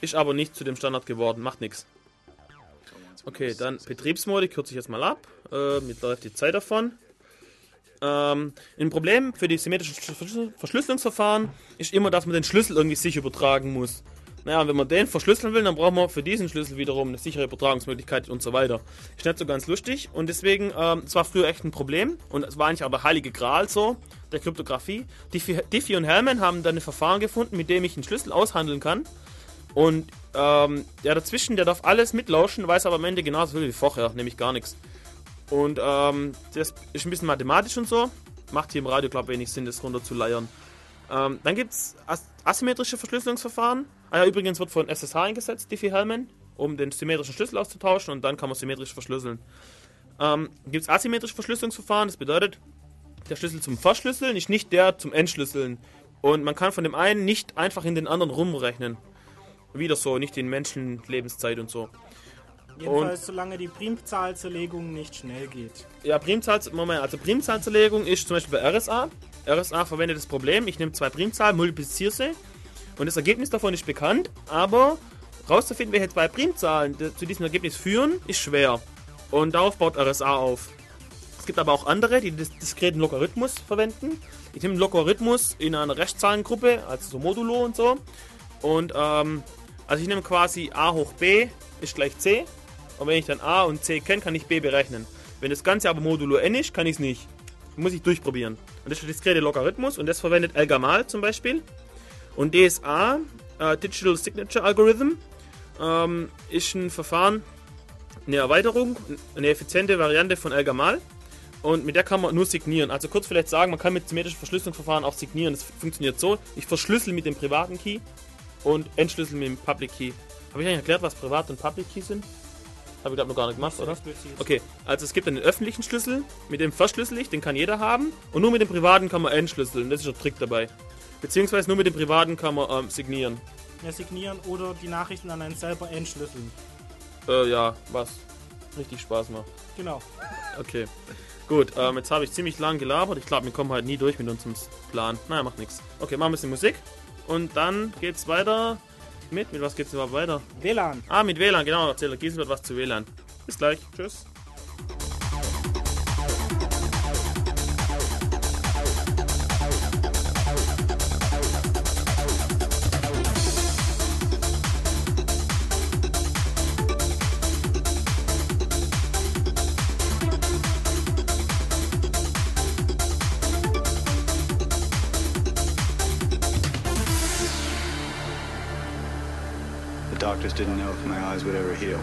ist aber nicht zu dem Standard geworden, macht nichts. Okay, dann Betriebsmode, kürze ich jetzt mal ab. Äh, mit läuft die Zeit davon. Ähm, ein Problem für die symmetrischen Verschlüsselungsverfahren ist immer, dass man den Schlüssel irgendwie sicher übertragen muss. Naja, wenn man den verschlüsseln will, dann braucht man für diesen Schlüssel wiederum eine sichere Übertragungsmöglichkeit und so weiter. Ist nicht so ganz lustig und deswegen, ähm, es war früher echt ein Problem und es war eigentlich der heilige Gral so, der Kryptographie. Diffie, Diffie und Hellman haben dann ein Verfahren gefunden, mit dem ich einen Schlüssel aushandeln kann und ähm, der dazwischen, der darf alles mitlauschen, weiß aber am Ende genauso viel wie vorher, nämlich gar nichts. Und ähm, das ist ein bisschen mathematisch und so. Macht hier im Radio, glaube ich, wenig Sinn, das runter zu leiern. Ähm, dann gibt es as asymmetrische Verschlüsselungsverfahren. Ah ja, übrigens wird von SSH eingesetzt, Diffie-Hellman, um den symmetrischen Schlüssel auszutauschen und dann kann man symmetrisch verschlüsseln. Ähm, gibt es asymmetrische Verschlüsselungsverfahren, das bedeutet, der Schlüssel zum Verschlüsseln ist nicht der zum Entschlüsseln. Und man kann von dem einen nicht einfach in den anderen rumrechnen. Wieder so, nicht in Menschenlebenszeit und so. Jedenfalls, und, solange die Primzahlzerlegung nicht schnell geht. Ja, Primzahl, Moment, also Primzahlzerlegung ist zum Beispiel bei RSA. RSA verwendet das Problem, ich nehme zwei Primzahlen, multipliziere sie und das Ergebnis davon ist bekannt, aber rauszufinden, welche zwei Primzahlen zu diesem Ergebnis führen, ist schwer. Und darauf baut RSA auf. Es gibt aber auch andere, die das diskreten Logarithmus verwenden. Ich nehme einen Logarithmus in einer Rechtszahlengruppe, also so Modulo und so. Und ähm, also ich nehme quasi a hoch b ist gleich c. Und wenn ich dann a und c kenne, kann ich b berechnen. Wenn das Ganze aber modulo n ist, kann ich es nicht. Muss ich durchprobieren. Und das ist der diskrete Logarithmus und das verwendet Elgamal zum Beispiel. Und DSA, äh, Digital Signature Algorithm, ähm, ist ein Verfahren, eine Erweiterung, eine effiziente Variante von Elgamal. Und mit der kann man nur signieren. Also kurz vielleicht sagen, man kann mit symmetrischen Verschlüsselungsverfahren auch signieren. Das funktioniert so. Ich verschlüssel mit dem privaten Key und entschlüssel mit dem Public Key. Habe ich eigentlich erklärt, was Privat und Public Key sind? Habe ich glaube noch gar nicht gemacht, oder? Okay, also es gibt einen öffentlichen Schlüssel, mit dem verschlüssel ich, den kann jeder haben. Und nur mit dem privaten kann man entschlüsseln. Das ist ein Trick dabei. Beziehungsweise nur mit dem privaten kann man ähm, signieren. Ja, signieren oder die Nachrichten an einen selber entschlüsseln. Äh, ja, was richtig Spaß macht. Genau. Okay. Gut, ähm, jetzt habe ich ziemlich lang gelabert. Ich glaube, wir kommen halt nie durch mit unserem Plan. Naja, macht nichts. Okay, machen wir ein bisschen Musik. Und dann geht's weiter mit. Mit was geht's überhaupt weiter? WLAN. Ah, mit WLAN, genau. Erzählt Gisbert was zu WLAN. Bis gleich. Tschüss. Doctors didn't know if my eyes would ever heal.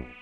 you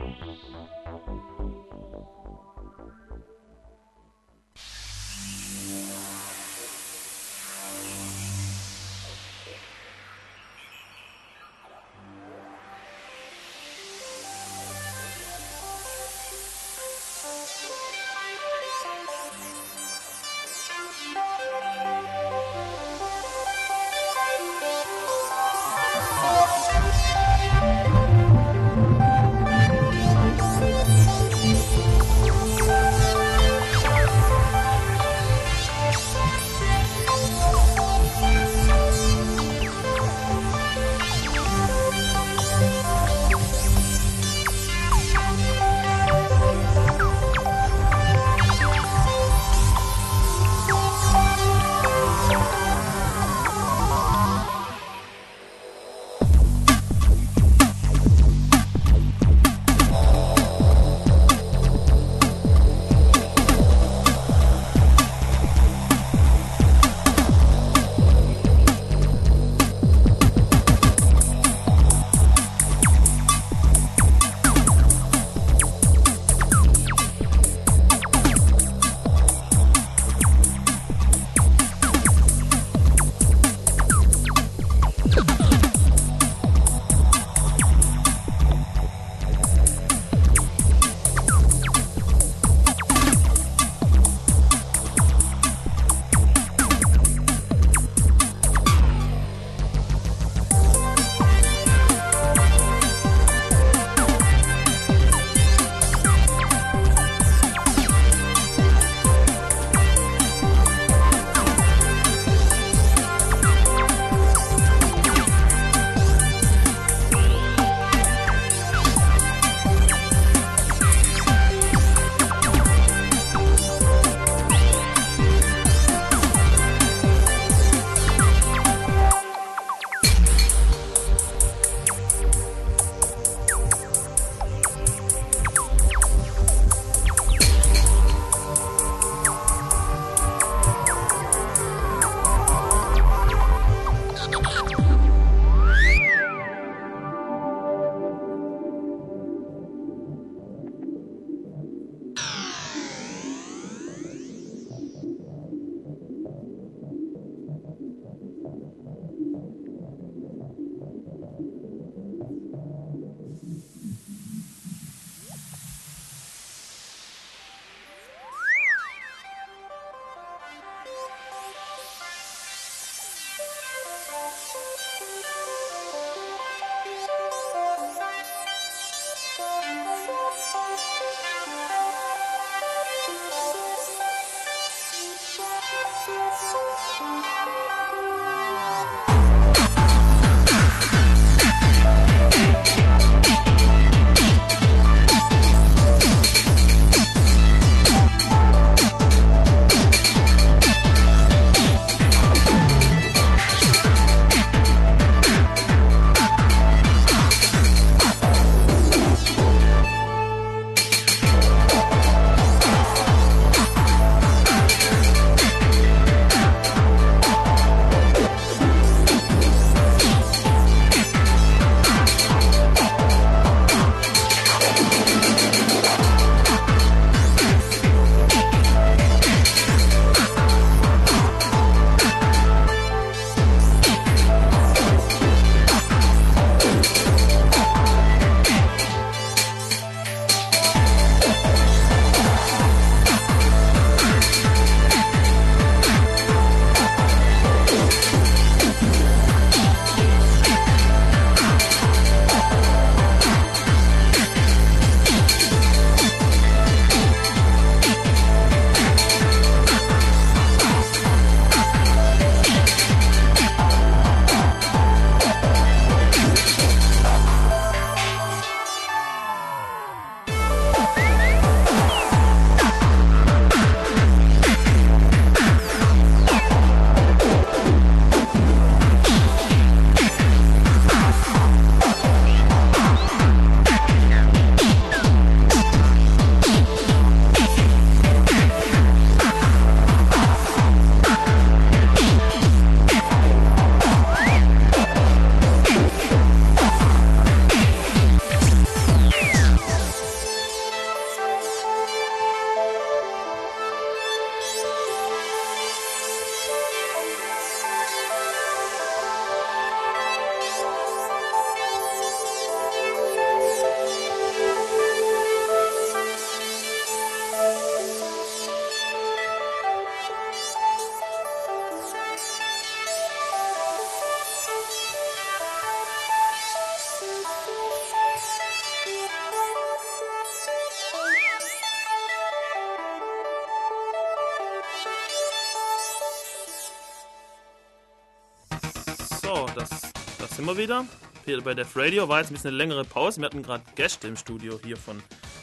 Hier bei Def Radio war jetzt ein bisschen eine längere Pause. Wir hatten gerade Gäste im Studio hier von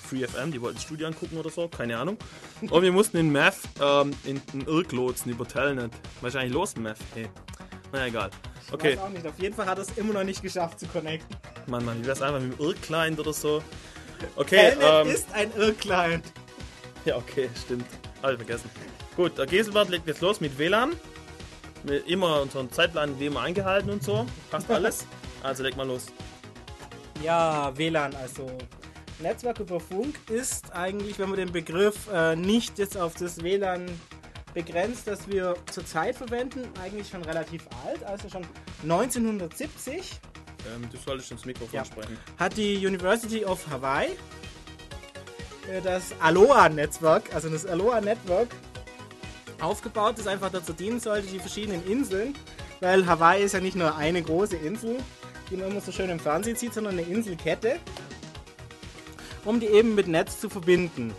FreeFM, die wollten das Studio angucken oder so, keine Ahnung. Und wir mussten in Math ähm, in den Irk lotsen über Telnet. Wahrscheinlich los, Math? Hey. Na egal. Okay. Ich weiß auch nicht. Auf jeden Fall hat er es immer noch nicht geschafft zu connecten. Mann, Mann, wie wär's einfach mit dem Irk-Client oder so? Okay, Telnet ähm, ist ein Irk-Client. Ja, okay, stimmt. Habe ich vergessen. Gut, der Geselbart legt jetzt los mit WLAN. Mit immer unseren Zeitplan wie immer eingehalten und so. Passt alles. Also leg mal los. Ja, WLAN, also Netzwerk über Funk ist eigentlich, wenn man den Begriff äh, nicht jetzt auf das WLAN begrenzt, das wir zurzeit verwenden, eigentlich schon relativ alt, also schon 1970. Ähm, du solltest ins Mikrofon ja. sprechen. Hat die University of Hawaii äh, das Aloha-Netzwerk, also das Aloha-Network, aufgebaut, das einfach dazu dienen sollte, die verschiedenen Inseln, weil Hawaii ist ja nicht nur eine große Insel, die man immer so schön im Fernsehen sieht, sondern eine Inselkette, um die eben mit Netz zu verbinden.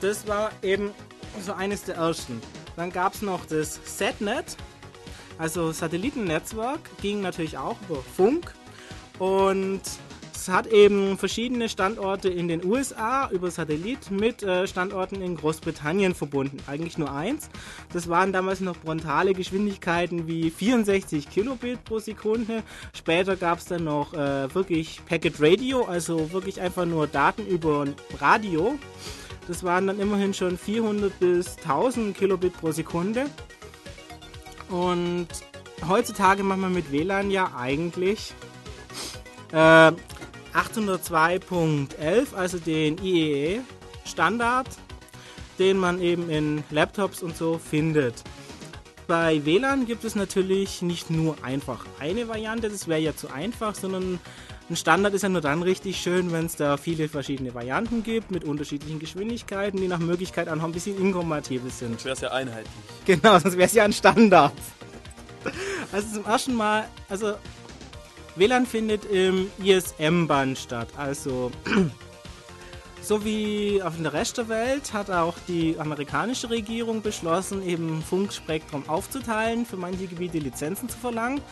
Das war eben so eines der ersten. Dann gab es noch das SatNet, also Satellitennetzwerk, ging natürlich auch über Funk und hat eben verschiedene Standorte in den USA über Satellit mit äh, Standorten in Großbritannien verbunden. Eigentlich nur eins. Das waren damals noch frontale Geschwindigkeiten wie 64 Kilobit pro Sekunde. Später gab es dann noch äh, wirklich Packet Radio, also wirklich einfach nur Daten über Radio. Das waren dann immerhin schon 400 bis 1000 Kilobit pro Sekunde. Und heutzutage macht man mit WLAN ja eigentlich äh, 802.11, also den IEE-Standard, den man eben in Laptops und so findet. Bei WLAN gibt es natürlich nicht nur einfach eine Variante, das wäre ja zu einfach, sondern ein Standard ist ja nur dann richtig schön, wenn es da viele verschiedene Varianten gibt mit unterschiedlichen Geschwindigkeiten, die nach Möglichkeit auch noch ein bisschen inkompatibel sind. Sonst wäre es ja einheitlich. Genau, sonst wäre es ja ein Standard. Also zum ersten Mal, also WLAN findet im ISM-Band statt. Also, so wie auf der Rest der Welt hat auch die amerikanische Regierung beschlossen, eben Funkspektrum aufzuteilen, für manche Gebiete Lizenzen zu verlangen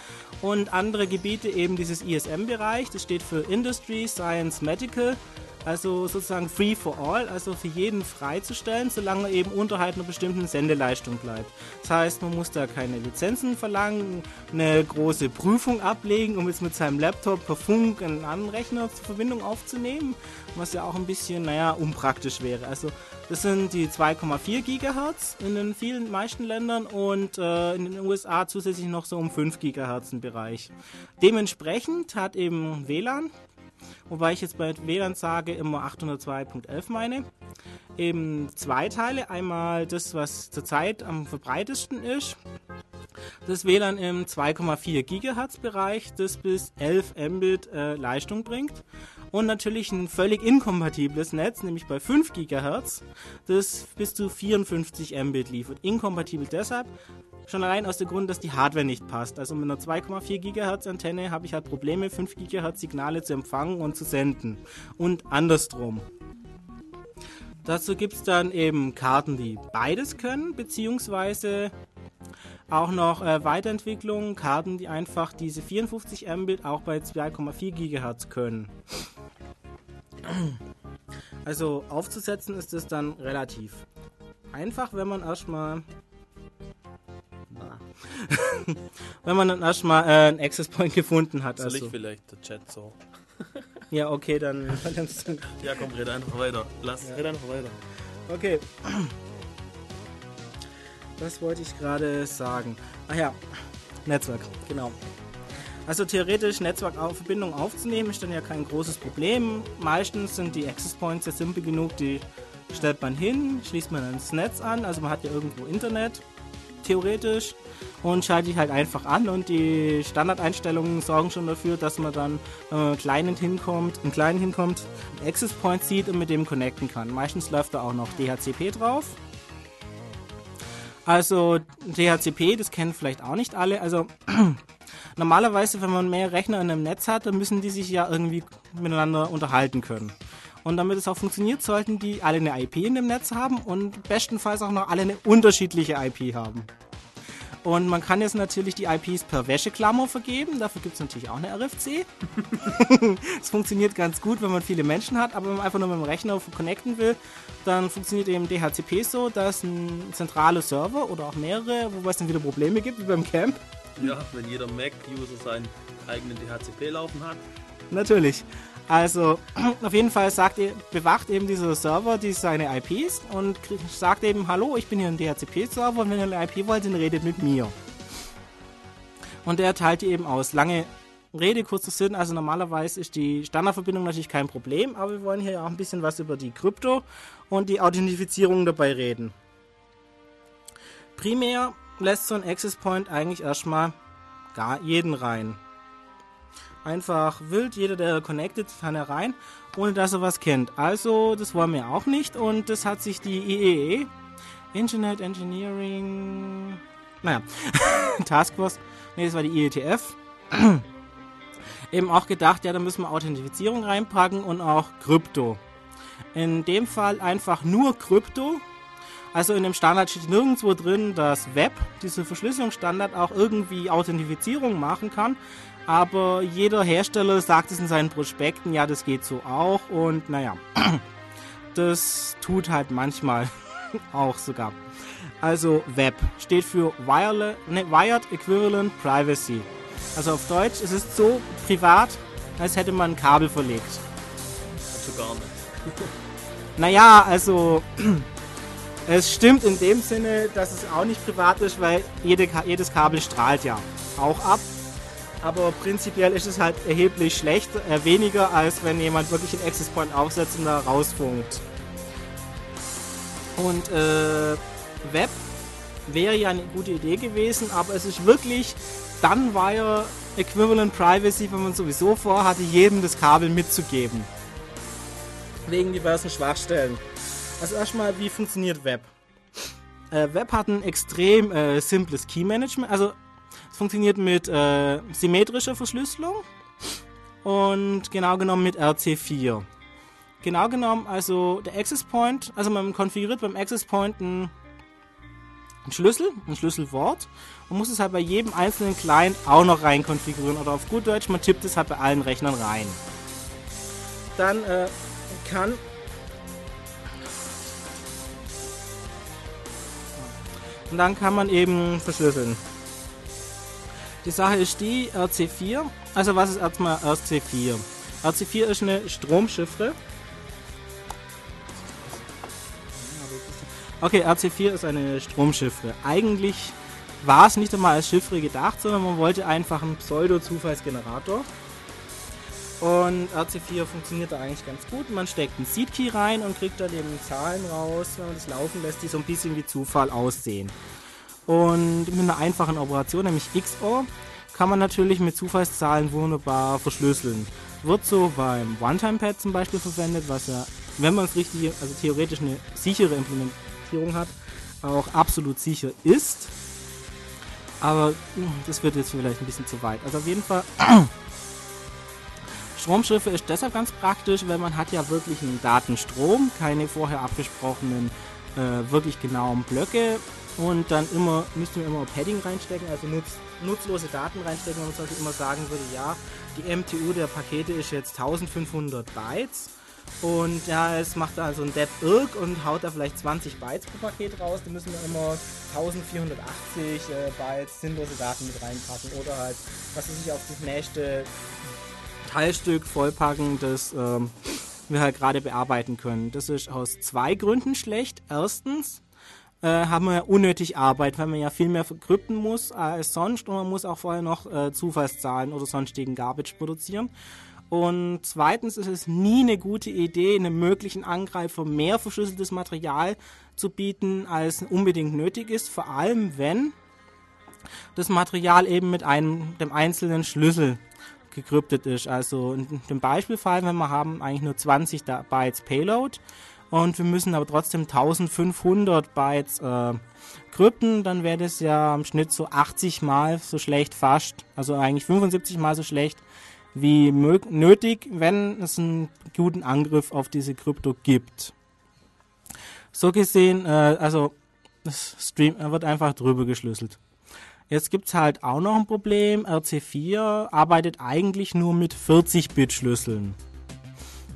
und andere Gebiete eben dieses ISM-Bereich. Das steht für Industry, Science, Medical also sozusagen free for all, also für jeden freizustellen, solange er eben unterhalb einer bestimmten Sendeleistung bleibt. Das heißt, man muss da keine Lizenzen verlangen, eine große Prüfung ablegen, um jetzt mit seinem Laptop per Funk einen anderen Rechner zur Verbindung aufzunehmen, was ja auch ein bisschen, naja, unpraktisch wäre. Also das sind die 2,4 Gigahertz in den vielen meisten Ländern und äh, in den USA zusätzlich noch so um 5 Gigahertz im Bereich. Dementsprechend hat eben WLAN wobei ich jetzt bei WLAN sage immer 802.11 meine. Eben zwei Teile. Einmal das, was zurzeit am verbreitesten ist. Das WLAN im 2,4 GHz Bereich, das bis 11 Mbit äh, Leistung bringt. Und natürlich ein völlig inkompatibles Netz, nämlich bei 5 GHz, das bis zu 54 Mbit liefert. Inkompatibel deshalb, Schon allein aus dem Grund, dass die Hardware nicht passt. Also mit einer 2,4 GHz Antenne habe ich halt Probleme, 5 GHz Signale zu empfangen und zu senden. Und andersrum. Dazu gibt es dann eben Karten, die beides können, beziehungsweise auch noch äh, Weiterentwicklungen, Karten, die einfach diese 54 Mbit auch bei 2,4 GHz können. Also aufzusetzen ist es dann relativ einfach, wenn man erstmal Wenn man dann erstmal äh, einen Access Point gefunden hat. Soll also. ich vielleicht der Chat so? ja, okay, dann. ja, komm, red einfach weiter. Lass, ja. red einfach weiter. Okay. Was wollte ich gerade sagen? Ach ja, Netzwerk, genau. Also theoretisch Netzwerkverbindung aufzunehmen ist dann ja kein großes Problem. Meistens sind die Access Points ja simpel genug, die stellt man hin, schließt man ans Netz an, also man hat ja irgendwo Internet, theoretisch und schalte ich halt einfach an und die Standardeinstellungen sorgen schon dafür, dass man dann äh, kleinen hinkommt, einen kleinen hinkommt, Access Point sieht und mit dem connecten kann. Meistens läuft da auch noch DHCP drauf. Also DHCP, das kennen vielleicht auch nicht alle. Also normalerweise, wenn man mehr Rechner in einem Netz hat, dann müssen die sich ja irgendwie miteinander unterhalten können. Und damit es auch funktioniert, sollten die alle eine IP in dem Netz haben und bestenfalls auch noch alle eine unterschiedliche IP haben. Und man kann jetzt natürlich die IPs per Wäscheklammer vergeben. Dafür gibt es natürlich auch eine RFC. Es funktioniert ganz gut, wenn man viele Menschen hat, aber wenn man einfach nur mit dem Rechner connecten will, dann funktioniert eben DHCP so, dass ein zentraler Server oder auch mehrere, wobei es dann wieder Probleme gibt, wie beim Camp. Ja, wenn jeder Mac-User seinen eigenen DHCP laufen hat. Natürlich. Also auf jeden Fall sagt, bewacht eben dieser Server die seine IPs und sagt eben, hallo, ich bin hier ein DHCP-Server und wenn ihr eine IP wollt, dann redet mit mir. Und der teilt die eben aus. Lange Rede, kurzer Sinn, also normalerweise ist die Standardverbindung natürlich kein Problem, aber wir wollen hier auch ein bisschen was über die Krypto und die Authentifizierung dabei reden. Primär lässt so ein Access Point eigentlich erstmal gar jeden rein einfach wild. Jeder, der connected, kann herein, ohne dass er was kennt. Also, das wollen wir auch nicht. Und das hat sich die IEE, e, Internet Engineering, naja, Taskforce, nee, das war die IETF, eben auch gedacht, ja, da müssen wir Authentifizierung reinpacken und auch Krypto. In dem Fall einfach nur Krypto. Also in dem Standard steht nirgendwo drin, dass Web, diese Verschlüsselungsstandard, auch irgendwie Authentifizierung machen kann aber jeder Hersteller sagt es in seinen Prospekten, ja, das geht so auch und naja, das tut halt manchmal auch sogar. Also Web steht für ne, Wired Equivalent Privacy. Also auf Deutsch, es ist so privat, als hätte man ein Kabel verlegt. Also gar nicht. Naja, also es stimmt in dem Sinne, dass es auch nicht privat ist, weil jede, jedes Kabel strahlt ja auch ab aber prinzipiell ist es halt erheblich schlecht, äh, weniger als wenn jemand wirklich einen Access Point aufsetzt und da rausfunkt. Und äh, Web wäre ja eine gute Idee gewesen, aber es ist wirklich dann Wire Equivalent Privacy, wenn man sowieso vorhatte, jedem das Kabel mitzugeben. Wegen diversen Schwachstellen. Also erstmal, wie funktioniert Web? Äh, Web hat ein extrem äh, simples Key Management, also funktioniert mit äh, symmetrischer Verschlüsselung und genau genommen mit RC4. Genau genommen, also der Access Point, also man konfiguriert beim Access Point einen, einen Schlüssel, ein Schlüsselwort und muss es halt bei jedem einzelnen Client auch noch rein konfigurieren oder auf gut Deutsch, man tippt es halt bei allen Rechnern rein. Dann äh, kann und dann kann man eben verschlüsseln. Die Sache ist die, RC4, also was ist erstmal RC4? RC4 ist eine Stromchiffre. Okay, RC4 ist eine Stromchiffre. Eigentlich war es nicht einmal als Chiffre gedacht, sondern man wollte einfach einen Pseudo-Zufallsgenerator. Und RC4 funktioniert da eigentlich ganz gut. Man steckt einen Seed-Key rein und kriegt dann eben Zahlen raus, wenn man das laufen lässt, die so ein bisschen wie Zufall aussehen. Und mit einer einfachen Operation, nämlich XOR, kann man natürlich mit Zufallszahlen wunderbar verschlüsseln. Wird so beim One-Time-Pad zum Beispiel verwendet, was ja, wenn man es richtig, also theoretisch eine sichere Implementierung hat, auch absolut sicher ist. Aber hm, das wird jetzt vielleicht ein bisschen zu weit. Also auf jeden Fall, Stromschiffe ist deshalb ganz praktisch, weil man hat ja wirklich einen Datenstrom, keine vorher abgesprochenen, äh, wirklich genauen Blöcke. Und dann immer, müssten wir immer Padding reinstecken, also nutz, nutzlose Daten reinstecken, wenn man Beispiel immer sagen würde, ja, die MTU der Pakete ist jetzt 1500 Bytes und ja, es macht also ein Dead Irk und haut da vielleicht 20 Bytes pro Paket raus, dann müssen wir immer 1480 äh, Bytes sinnlose Daten mit reinpacken oder halt, was weiß ich, auf das nächste Teilstück vollpacken, das ähm, wir halt gerade bearbeiten können. Das ist aus zwei Gründen schlecht. Erstens, äh, haben wir unnötig Arbeit, weil man ja viel mehr verkrypten muss als sonst und man muss auch vorher noch äh, Zufallszahlen oder sonstigen Garbage produzieren. Und zweitens ist es nie eine gute Idee, einem möglichen Angreifer mehr verschlüsseltes Material zu bieten, als unbedingt nötig ist, vor allem wenn das Material eben mit einem dem einzelnen Schlüssel gekryptet ist. Also in dem Beispielfall, wenn wir haben eigentlich nur 20 Bytes Payload und wir müssen aber trotzdem 1500 Bytes äh, krypten, dann wäre das ja im Schnitt so 80 mal so schlecht fast, also eigentlich 75 mal so schlecht wie nötig, wenn es einen guten Angriff auf diese Krypto gibt. So gesehen, äh, also das Stream wird einfach drüber geschlüsselt. Jetzt gibt es halt auch noch ein Problem. RC4 arbeitet eigentlich nur mit 40-Bit-Schlüsseln.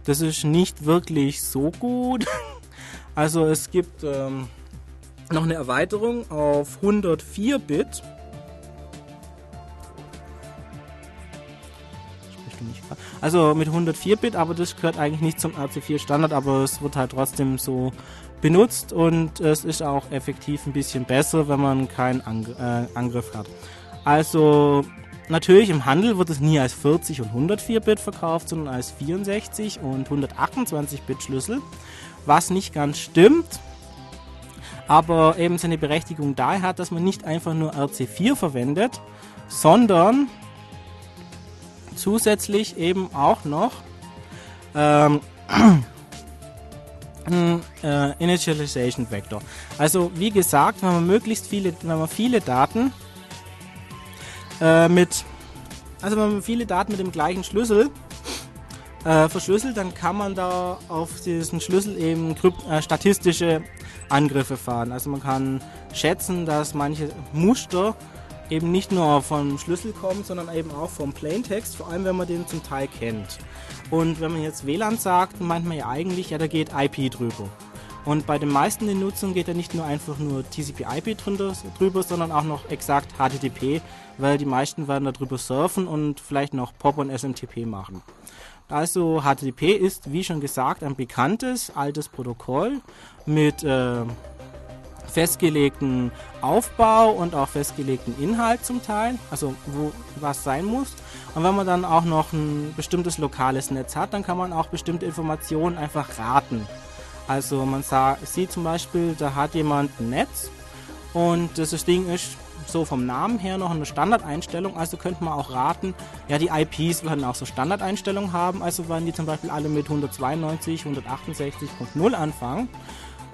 Das ist nicht wirklich so gut. Also es gibt ähm, noch eine Erweiterung auf 104 Bit. Also mit 104 Bit, aber das gehört eigentlich nicht zum RC4 Standard, aber es wird halt trotzdem so benutzt und es ist auch effektiv ein bisschen besser, wenn man keinen Ang äh, Angriff hat. Also natürlich im Handel wird es nie als 40 und 104 Bit verkauft, sondern als 64 und 128 Bit Schlüssel, was nicht ganz stimmt, aber eben seine Berechtigung daher hat, dass man nicht einfach nur RC4 verwendet, sondern zusätzlich eben auch noch ähm, äh, Initialization Vector. Also wie gesagt, wenn man möglichst viele, wenn man viele Daten äh, mit, also wenn man viele Daten mit dem gleichen Schlüssel äh, verschlüsselt, dann kann man da auf diesen Schlüssel eben äh, statistische Angriffe fahren. Also man kann schätzen, dass manche Muster eben nicht nur vom Schlüssel kommen, sondern eben auch vom Plaintext, vor allem wenn man den zum Teil kennt. Und wenn man jetzt WLAN sagt, meint man ja eigentlich, ja, da geht IP drüber. Und bei den meisten den Nutzern geht da nicht nur einfach nur TCP/IP drüber, sondern auch noch exakt HTTP, weil die meisten werden darüber surfen und vielleicht noch POP und SMTP machen. Also HTTP ist, wie schon gesagt, ein bekanntes altes Protokoll mit äh, festgelegten Aufbau und auch festgelegten Inhalt zum Teil, also wo was sein muss. Und wenn man dann auch noch ein bestimmtes lokales Netz hat, dann kann man auch bestimmte Informationen einfach raten. Also man sah, sieht zum Beispiel, da hat jemand ein Netz und das Ding ist so vom Namen her noch eine Standardeinstellung, also könnte man auch raten, ja die IPs werden auch so Standardeinstellungen haben, also werden die zum Beispiel alle mit 192, 168.0 anfangen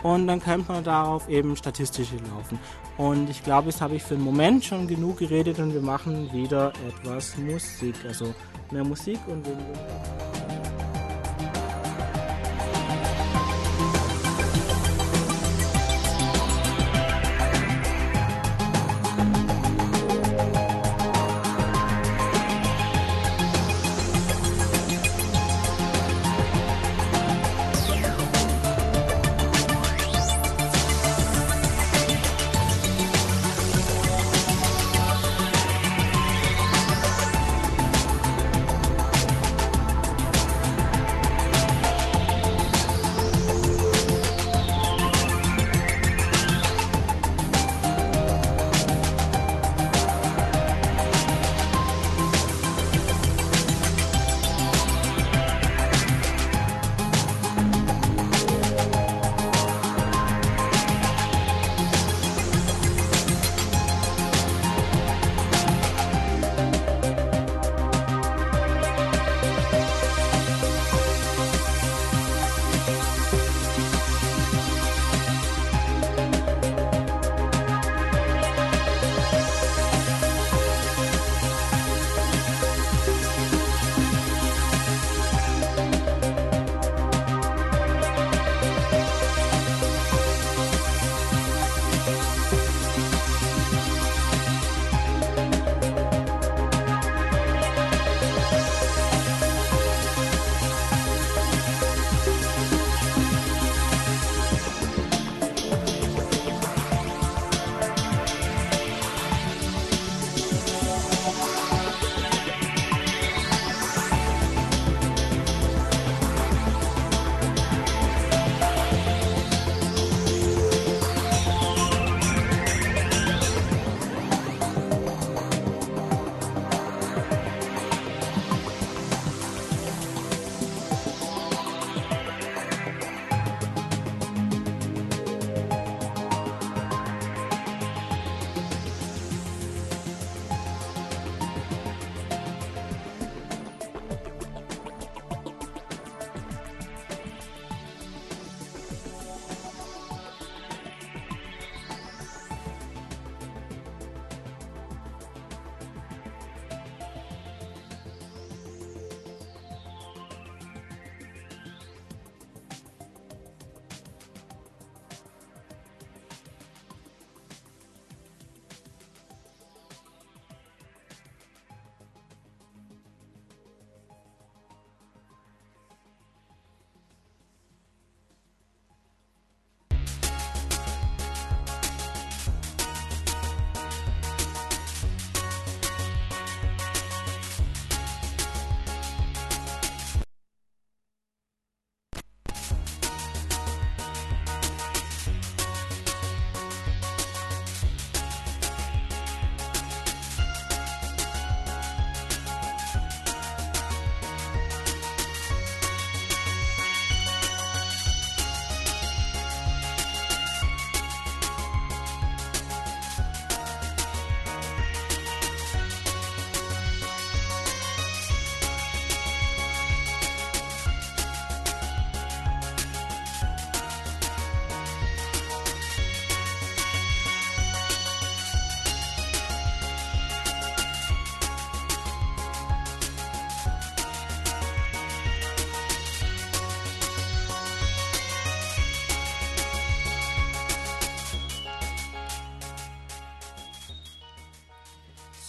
und dann könnte man darauf eben statistische laufen. Und ich glaube, jetzt habe ich für den Moment schon genug geredet und wir machen wieder etwas Musik. Also mehr Musik und weniger.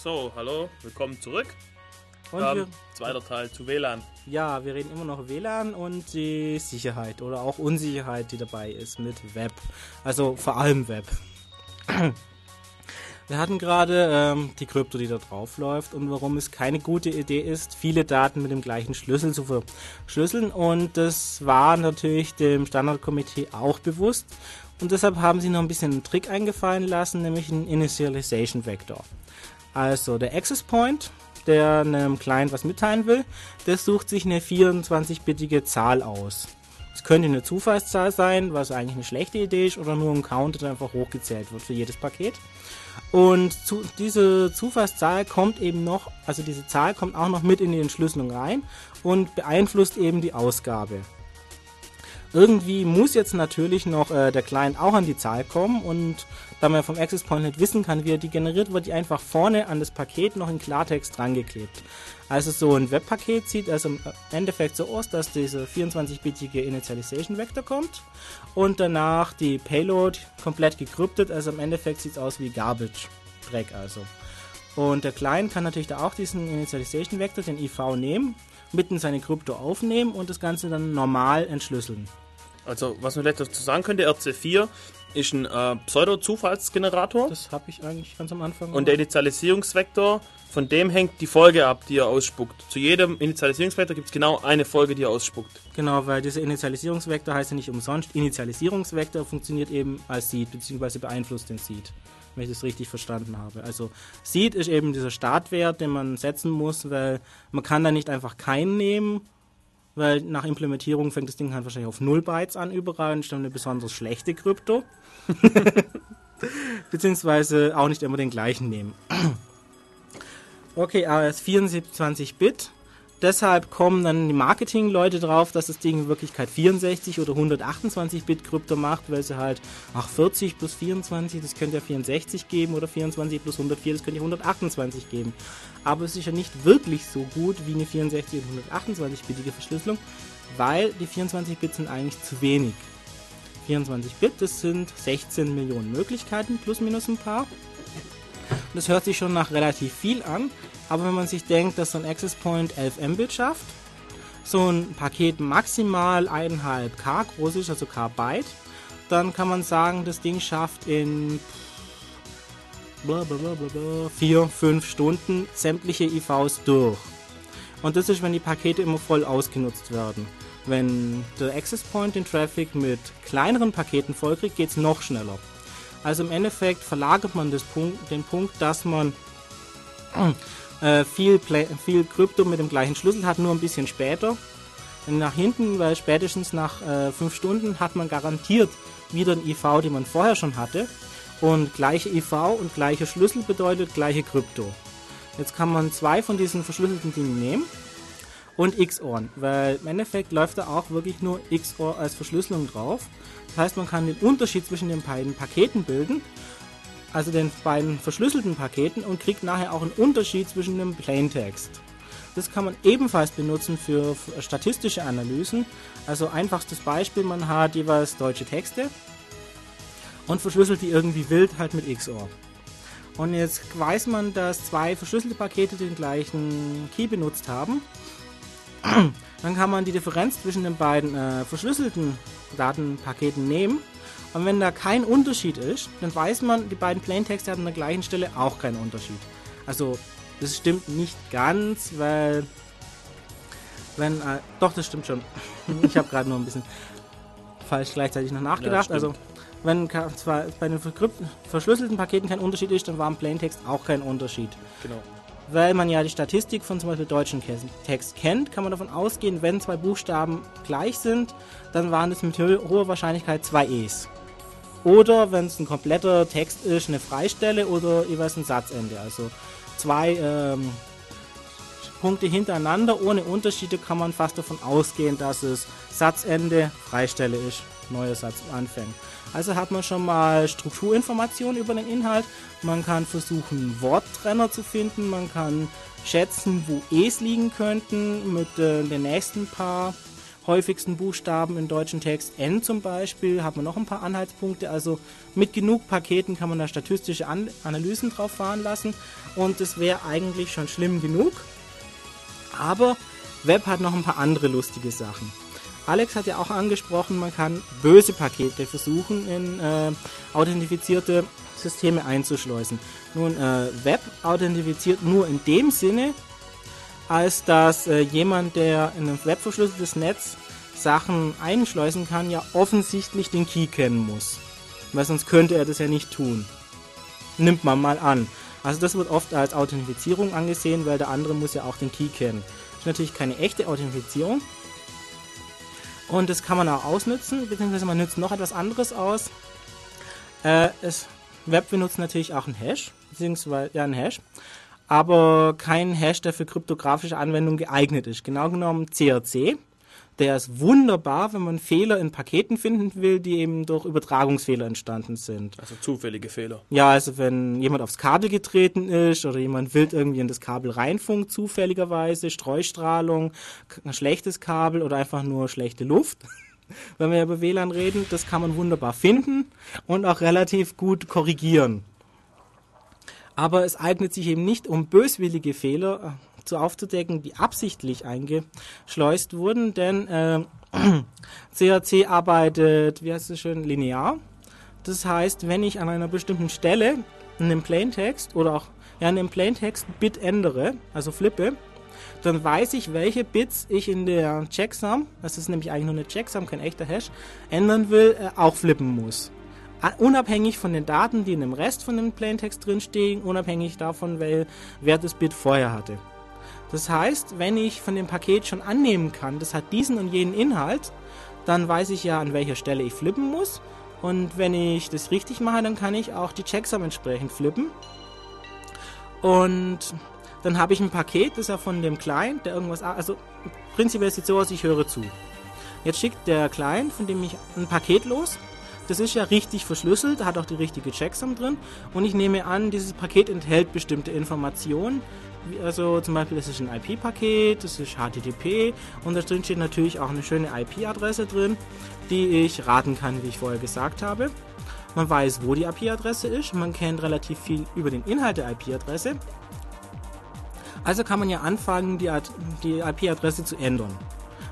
So, hallo, willkommen zurück. Und ähm, zweiter Teil zu WLAN. Ja, wir reden immer noch WLAN und die Sicherheit oder auch Unsicherheit, die dabei ist mit Web. Also vor allem Web. Wir hatten gerade ähm, die Krypto, die da drauf läuft und warum es keine gute Idee ist, viele Daten mit dem gleichen Schlüssel zu verschlüsseln. Und das war natürlich dem Standardkomitee auch bewusst. Und deshalb haben sie noch ein bisschen einen Trick eingefallen lassen, nämlich einen Initialization Vector. Also der Access Point, der einem Client was mitteilen will, der sucht sich eine 24-bittige Zahl aus. Es könnte eine Zufallszahl sein, was eigentlich eine schlechte Idee ist, oder nur ein Count, der einfach hochgezählt wird für jedes Paket. Und zu, diese Zufallszahl kommt eben noch, also diese Zahl kommt auch noch mit in die Entschlüsselung rein und beeinflusst eben die Ausgabe. Irgendwie muss jetzt natürlich noch äh, der Client auch an die Zahl kommen und da man vom Access Point nicht wissen kann, wie er die generiert, wird die einfach vorne an das Paket noch in Klartext drangeklebt. Also so ein Webpaket sieht also im Endeffekt so aus, dass dieser 24-bitige Initialization Vector kommt und danach die Payload komplett gekryptet, also im Endeffekt sieht es aus wie Garbage Dreck also. Und der Client kann natürlich da auch diesen Initialization Vector, den IV nehmen, mitten seine Krypto aufnehmen und das Ganze dann normal entschlüsseln. Also, was man vielleicht dazu sagen könnte, RC4 ist ein äh, Pseudo-Zufallsgenerator. Das habe ich eigentlich ganz am Anfang. Und der Initialisierungsvektor, von dem hängt die Folge ab, die er ausspuckt. Zu jedem Initialisierungsvektor gibt es genau eine Folge, die er ausspuckt. Genau, weil dieser Initialisierungsvektor heißt ja nicht umsonst. Initialisierungsvektor funktioniert eben als Seed, beziehungsweise beeinflusst den Seed. Wenn ich das richtig verstanden habe. Also Seed ist eben dieser Startwert, den man setzen muss, weil man kann da nicht einfach keinen nehmen weil nach Implementierung fängt das Ding halt wahrscheinlich auf 0 Bytes an überall und dann eine besonders schlechte Krypto. Beziehungsweise auch nicht immer den gleichen nehmen. okay, ist 24 Bit. Deshalb kommen dann die Marketing-Leute drauf, dass das Ding in Wirklichkeit 64 oder 128 Bit Krypto macht, weil sie halt, ach 40 plus 24, das könnte ja 64 geben oder 24 plus 104, das könnte ja 128 geben. Aber es ist ja nicht wirklich so gut wie eine 64 und 128-bitige Verschlüsselung, weil die 24 Bit sind eigentlich zu wenig. 24 Bit, das sind 16 Millionen Möglichkeiten, plus minus ein paar. Das hört sich schon nach relativ viel an, aber wenn man sich denkt, dass so ein Access Point 11 Mbit schafft, so ein Paket maximal 1,5 K groß ist, also K Byte, dann kann man sagen, das Ding schafft in 4, 5 Stunden sämtliche IVs durch. Und das ist, wenn die Pakete immer voll ausgenutzt werden. Wenn der Access Point den Traffic mit kleineren Paketen vollkriegt, geht es noch schneller. Also im Endeffekt verlagert man Punkt, den Punkt, dass man äh, viel, viel Krypto mit dem gleichen Schlüssel hat, nur ein bisschen später. Nach hinten, weil spätestens nach 5 äh, Stunden hat man garantiert wieder ein IV, den man vorher schon hatte. Und gleiche IV und gleicher Schlüssel bedeutet gleiche Krypto. Jetzt kann man zwei von diesen verschlüsselten Dingen nehmen und XOR, weil im Endeffekt läuft da auch wirklich nur XOR als Verschlüsselung drauf. Das heißt, man kann den Unterschied zwischen den beiden Paketen bilden also den beiden verschlüsselten Paketen und kriegt nachher auch einen Unterschied zwischen dem Plaintext. Das kann man ebenfalls benutzen für statistische Analysen. Also einfachstes Beispiel, man hat jeweils deutsche Texte und verschlüsselt die irgendwie wild halt mit XOR. Und jetzt weiß man, dass zwei verschlüsselte Pakete den gleichen Key benutzt haben. Dann kann man die Differenz zwischen den beiden äh, verschlüsselten Datenpaketen nehmen und wenn da kein Unterschied ist, dann weiß man, die beiden Plaintexte haben an der gleichen Stelle auch keinen Unterschied. Also, das stimmt nicht ganz, weil. Wenn. Äh, doch, das stimmt schon. ich habe gerade nur ein bisschen falsch gleichzeitig noch nachgedacht. Ja, also, wenn zwar bei den verschlüsselten Paketen kein Unterschied ist, dann war im Plaintext auch kein Unterschied. Genau. Weil man ja die Statistik von zum Beispiel deutschen Text kennt, kann man davon ausgehen, wenn zwei Buchstaben gleich sind, dann waren es mit hoher Wahrscheinlichkeit zwei E's. Oder wenn es ein kompletter Text ist, eine Freistelle oder jeweils ein Satzende. Also zwei ähm, Punkte hintereinander ohne Unterschiede kann man fast davon ausgehen, dass es Satzende, Freistelle ist, neuer Satz anfängt. Also hat man schon mal Strukturinformationen über den Inhalt. Man kann versuchen, Worttrenner zu finden. Man kann schätzen, wo E's liegen könnten mit äh, den nächsten paar häufigsten Buchstaben im deutschen Text. N zum Beispiel, hat man noch ein paar Anhaltspunkte. Also mit genug Paketen kann man da statistische An Analysen drauf fahren lassen. Und das wäre eigentlich schon schlimm genug. Aber Web hat noch ein paar andere lustige Sachen. Alex hat ja auch angesprochen, man kann böse Pakete versuchen in äh, authentifizierte Systeme einzuschleusen. Nun, äh, Web authentifiziert nur in dem Sinne, als dass äh, jemand, der in ein webverschlüsseltes Netz Sachen einschleusen kann, ja offensichtlich den Key kennen muss. Weil sonst könnte er das ja nicht tun. Nimmt man mal an. Also das wird oft als Authentifizierung angesehen, weil der andere muss ja auch den Key kennen. Das ist natürlich keine echte Authentifizierung. Und das kann man auch ausnutzen, beziehungsweise man nutzt noch etwas anderes aus. Äh, es, Web benutzt natürlich auch einen Hash, beziehungsweise ja einen Hash aber kein Hash, der für kryptografische Anwendungen geeignet ist. Genau genommen CRC. Der ist wunderbar, wenn man Fehler in Paketen finden will, die eben durch Übertragungsfehler entstanden sind. Also zufällige Fehler. Ja, also wenn jemand aufs Kabel getreten ist oder jemand wild irgendwie in das Kabel reinfunkt, zufälligerweise, Streustrahlung, ein schlechtes Kabel oder einfach nur schlechte Luft. wenn wir über WLAN reden, das kann man wunderbar finden und auch relativ gut korrigieren aber es eignet sich eben nicht, um böswillige Fehler äh, zu aufzudecken, die absichtlich eingeschleust wurden, denn äh, CAC arbeitet, wie heißt es schön, linear. Das heißt, wenn ich an einer bestimmten Stelle in einem Plaintext oder auch ja, in dem Plaintext Bit ändere, also flippe, dann weiß ich, welche Bits ich in der Checksum, das ist nämlich eigentlich nur eine Checksum, kein echter Hash, ändern will, äh, auch flippen muss unabhängig von den Daten, die in dem Rest von dem Plaintext drinstehen, unabhängig davon, wer das Bit vorher hatte. Das heißt, wenn ich von dem Paket schon annehmen kann, das hat diesen und jenen Inhalt, dann weiß ich ja, an welcher Stelle ich flippen muss. Und wenn ich das richtig mache, dann kann ich auch die Checksum entsprechend flippen. Und dann habe ich ein Paket, das ja von dem Client, der irgendwas, also prinzipiell sieht so aus, ich höre zu. Jetzt schickt der Client, von dem ich ein Paket los, das ist ja richtig verschlüsselt, hat auch die richtige Checksum drin. Und ich nehme an, dieses Paket enthält bestimmte Informationen. Also zum Beispiel, das ist ein IP-Paket, das ist HTTP und da drin steht natürlich auch eine schöne IP-Adresse drin, die ich raten kann, wie ich vorher gesagt habe. Man weiß, wo die IP-Adresse ist, man kennt relativ viel über den Inhalt der IP-Adresse. Also kann man ja anfangen, die, die IP-Adresse zu ändern.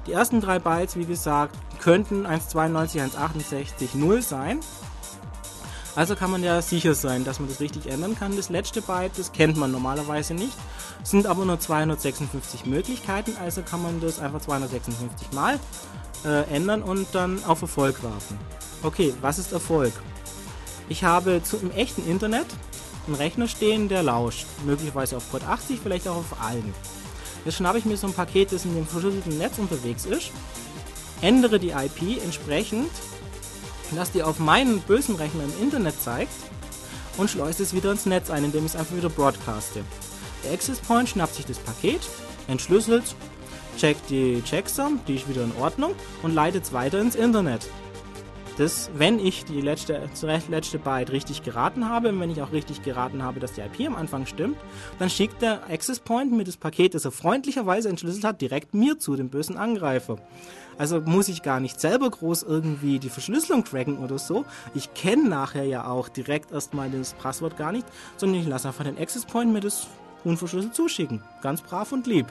Die ersten drei Bytes, wie gesagt, könnten 192, 168, 0 sein. Also kann man ja sicher sein, dass man das richtig ändern kann. Das letzte Byte, das kennt man normalerweise nicht. Sind aber nur 256 Möglichkeiten, also kann man das einfach 256 Mal äh, ändern und dann auf Erfolg warten. Okay, was ist Erfolg? Ich habe zu, im echten Internet einen Rechner stehen, der lauscht. Möglicherweise auf Port 80, vielleicht auch auf allen. Jetzt schnappe ich mir so ein Paket, das in dem verschlüsselten Netz unterwegs ist, ändere die IP entsprechend, dass die auf meinen bösen Rechner im Internet zeigt und schleuse es wieder ins Netz ein, indem ich es einfach wieder broadcaste. Der Access Point schnappt sich das Paket, entschlüsselt, checkt die Checksum, die ist wieder in Ordnung und leitet es weiter ins Internet das, wenn ich die letzte, letzte Byte richtig geraten habe und wenn ich auch richtig geraten habe, dass die IP am Anfang stimmt, dann schickt der Access Point mir das Paket, das er freundlicherweise entschlüsselt hat, direkt mir zu, dem bösen Angreifer. Also muss ich gar nicht selber groß irgendwie die Verschlüsselung cracken oder so. Ich kenne nachher ja auch direkt erstmal das Passwort gar nicht, sondern ich lasse einfach den Access Point mir das unverschlüsselt zuschicken. Ganz brav und lieb.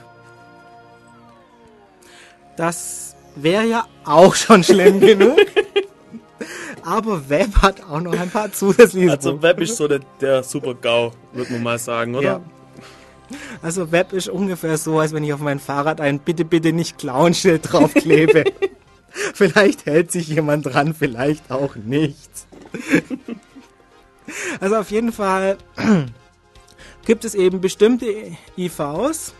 Das wäre ja auch schon schlimm genug. Aber Web hat auch noch ein paar zusätzliche Also Web ist so der, der Super-GAU, würde man mal sagen, oder? Ja. Also Web ist ungefähr so, als wenn ich auf mein Fahrrad ein Bitte, bitte nicht klauen Schild draufklebe. vielleicht hält sich jemand dran, vielleicht auch nicht. also auf jeden Fall gibt es eben bestimmte IVs.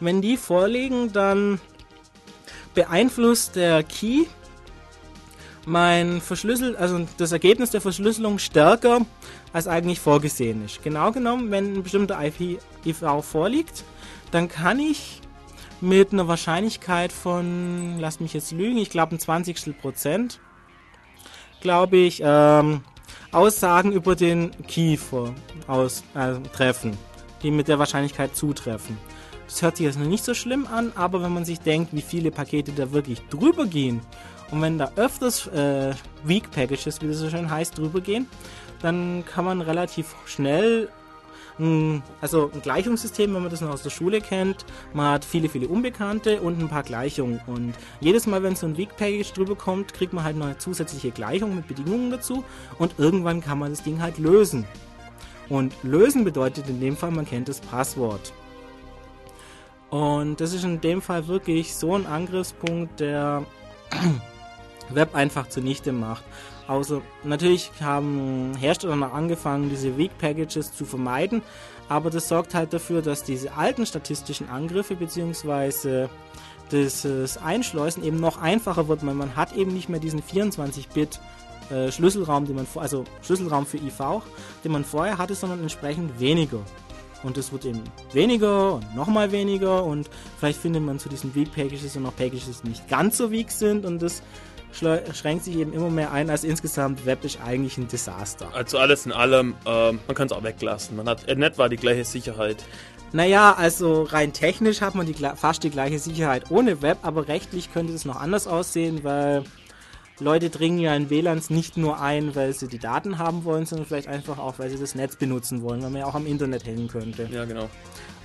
Wenn die vorliegen, dann beeinflusst der Key mein Verschlüssel, also das Ergebnis der Verschlüsselung stärker als eigentlich vorgesehen ist. Genau genommen, wenn ein bestimmter IP-IV vorliegt, dann kann ich mit einer Wahrscheinlichkeit von, lass mich jetzt lügen, ich glaube ein 20. Prozent, glaube ich, ähm, Aussagen über den vor, aus, äh, treffen, die mit der Wahrscheinlichkeit zutreffen. Das hört sich jetzt noch nicht so schlimm an, aber wenn man sich denkt, wie viele Pakete da wirklich drüber gehen und wenn da öfters äh, Weak Packages, wie das so schön heißt, drüber gehen, dann kann man relativ schnell also ein Gleichungssystem, wenn man das noch aus der Schule kennt. Man hat viele, viele Unbekannte und ein paar Gleichungen. Und jedes Mal, wenn so ein Weak Package drüber kommt, kriegt man halt noch eine zusätzliche Gleichung mit Bedingungen dazu. Und irgendwann kann man das Ding halt lösen. Und lösen bedeutet in dem Fall, man kennt das Passwort. Und das ist in dem Fall wirklich so ein Angriffspunkt, der Web einfach zunichte macht. Außer natürlich haben Hersteller noch angefangen, diese Weak Packages zu vermeiden, aber das sorgt halt dafür, dass diese alten statistischen Angriffe bzw. das Einschleusen eben noch einfacher wird, weil man hat eben nicht mehr diesen 24-Bit äh, Schlüsselraum, den man also Schlüsselraum für IV, den man vorher hatte, sondern entsprechend weniger. Und es wird eben weniger und nochmal weniger und vielleicht findet man zu diesen Weak Packages und noch Packages, die nicht ganz so weak sind und das schränkt sich eben immer mehr ein, als insgesamt Web ist eigentlich ein Desaster. Also alles in allem, äh, man kann es auch weglassen. Man hat in etwa die gleiche Sicherheit. Naja, also rein technisch hat man die, fast die gleiche Sicherheit ohne Web, aber rechtlich könnte es noch anders aussehen, weil Leute dringen ja in WLANs nicht nur ein, weil sie die Daten haben wollen, sondern vielleicht einfach auch, weil sie das Netz benutzen wollen, weil man ja auch am Internet hängen könnte. Ja, genau.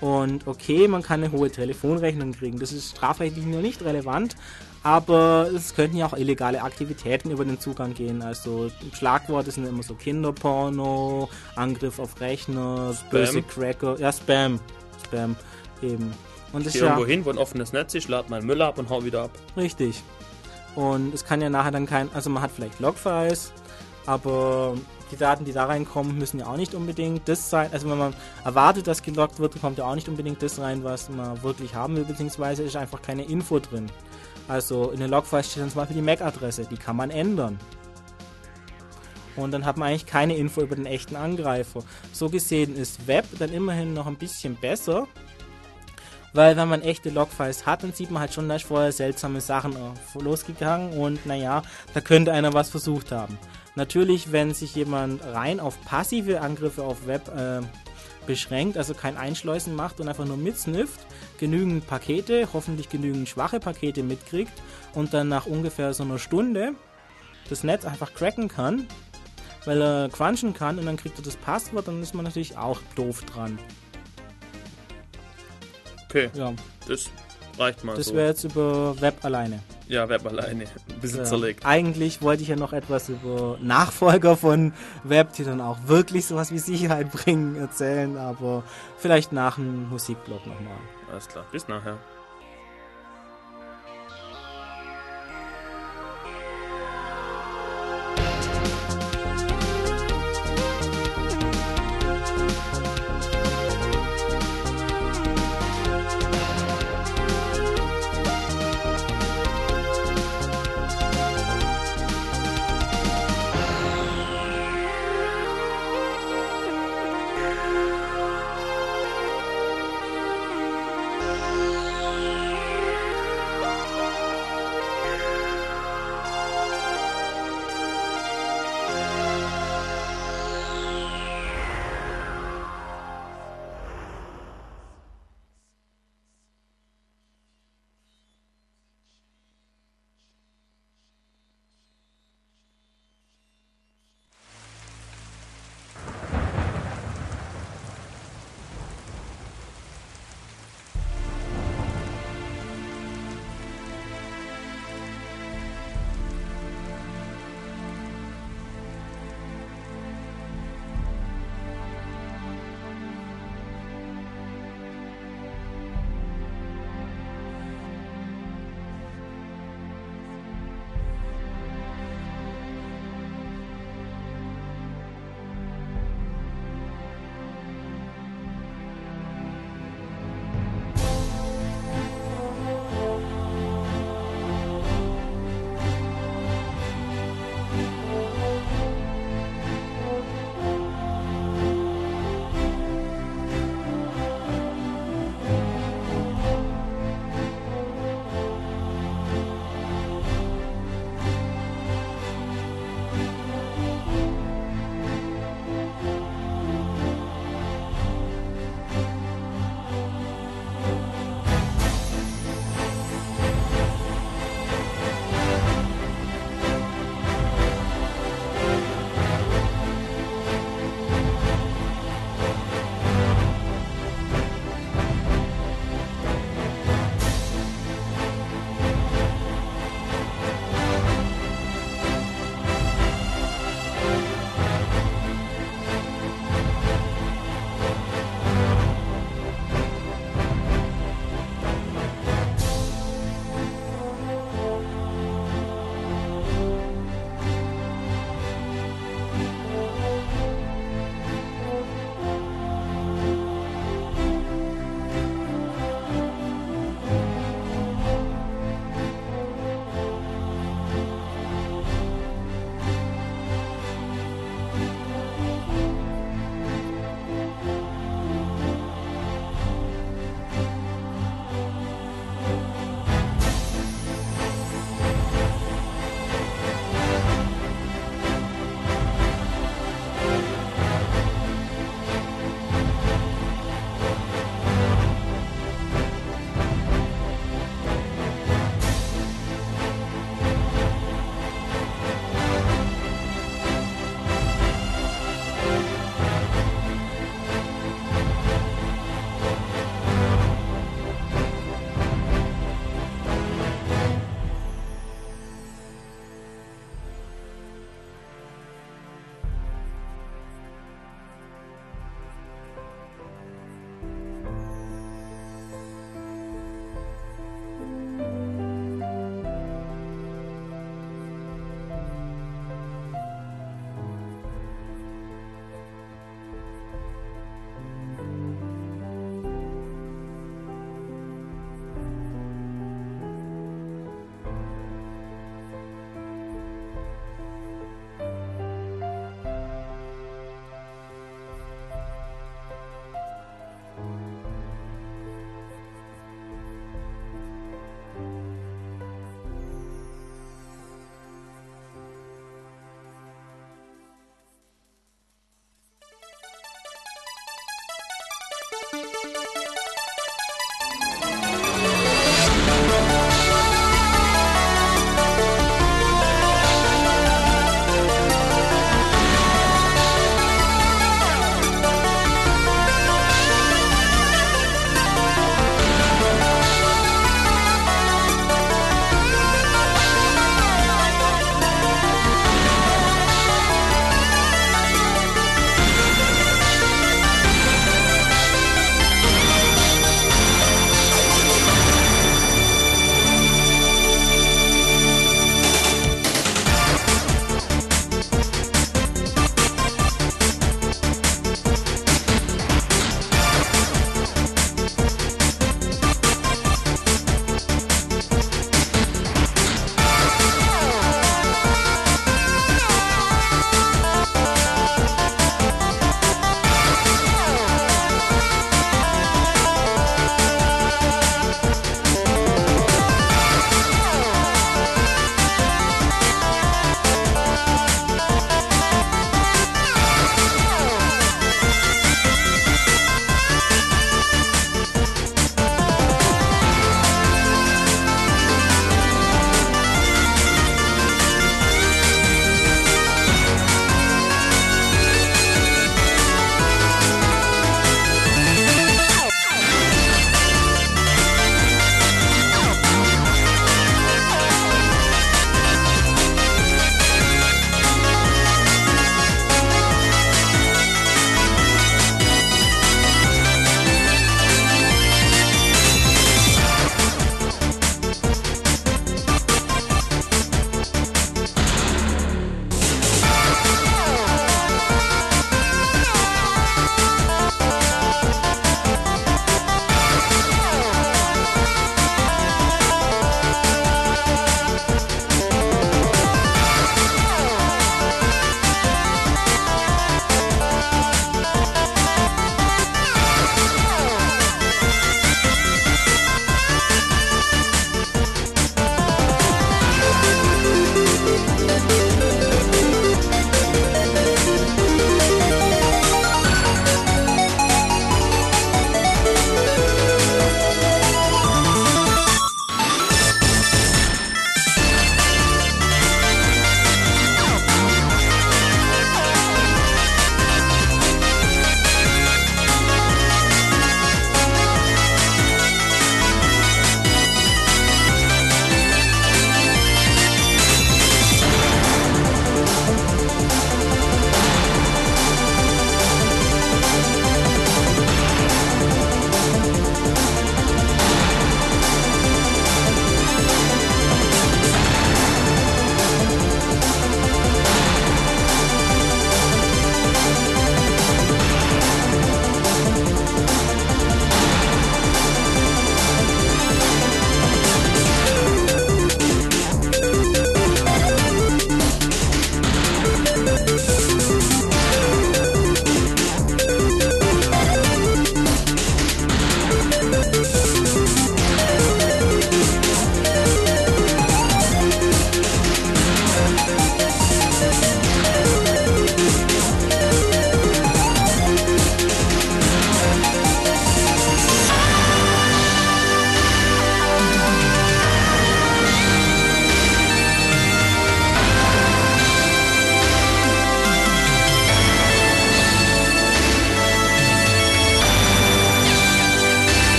Und okay, man kann eine hohe Telefonrechnung kriegen. Das ist strafrechtlich noch nicht relevant, aber es könnten ja auch illegale Aktivitäten über den Zugang gehen. Also Schlagworte sind immer so Kinderporno, Angriff auf Rechner, Spam. böse Cracker, ja Spam, Spam eben. Und ich gehe irgendwo hin, wo ein offenes Netz ist, lade meinen Müll ab und hau wieder ab. Richtig. Und es kann ja nachher dann kein, also man hat vielleicht Logfiles, aber die Daten, die da reinkommen, müssen ja auch nicht unbedingt das sein. Also wenn man erwartet, dass geloggt wird, kommt ja auch nicht unbedingt das rein, was man wirklich haben will, beziehungsweise ist einfach keine Info drin. Also in den Logfiles steht dann zum Beispiel die MAC-Adresse, die kann man ändern. Und dann hat man eigentlich keine Info über den echten Angreifer. So gesehen ist Web dann immerhin noch ein bisschen besser, weil wenn man echte Logfiles hat, dann sieht man halt schon, da ist vorher seltsame Sachen losgegangen und naja, da könnte einer was versucht haben. Natürlich, wenn sich jemand rein auf passive Angriffe auf Web äh, beschränkt, also kein Einschleusen macht und einfach nur mitsnifft, genügend Pakete, hoffentlich genügend schwache Pakete mitkriegt und dann nach ungefähr so einer Stunde das Netz einfach cracken kann, weil er crunchen kann und dann kriegt er das Passwort, dann ist man natürlich auch doof dran. Okay. Ja. Das reicht mal. Das so. wäre jetzt über Web alleine. Ja, Web alleine. Ein bisschen ja. zerlegt. Eigentlich wollte ich ja noch etwas über Nachfolger von Web, die dann auch wirklich sowas wie Sicherheit bringen, erzählen, aber vielleicht nach dem Musikblog nochmal. Alles klar, bis nachher.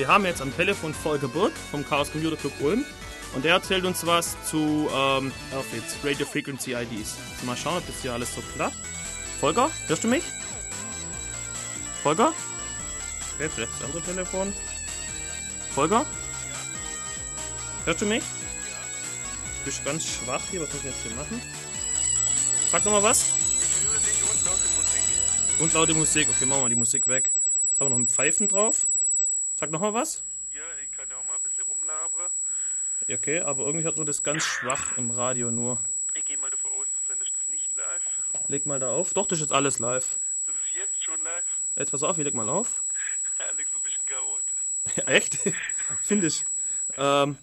Wir haben jetzt am Telefon Volker Burg vom Chaos Computer Club Ulm und der erzählt uns was zu ähm, Radio Frequency IDs. Also mal schauen, ob das hier alles so klappt. Volker, hörst du mich? Volker? Okay, vielleicht das andere Telefon. Volker? Hörst du mich? Du bist ganz schwach hier, was muss ich jetzt hier machen? Sag nochmal was. Ich höre dich und laute Musik. Und laute Musik. Okay, machen wir die Musik weg. Jetzt haben wir noch ein Pfeifen drauf. Sag nochmal was. Ja, ich kann ja auch mal ein bisschen rumlabern. Okay, aber irgendwie hört man das ganz schwach im Radio nur. Ich gehe mal davon aus, du sendest das nicht live. Leg mal da auf. Doch, das ist jetzt alles live. Das ist jetzt schon live. Jetzt pass auf, ich leg mal auf. Alex, so ein bisschen chaotisch. Ja, echt? Finde ich. Ähm,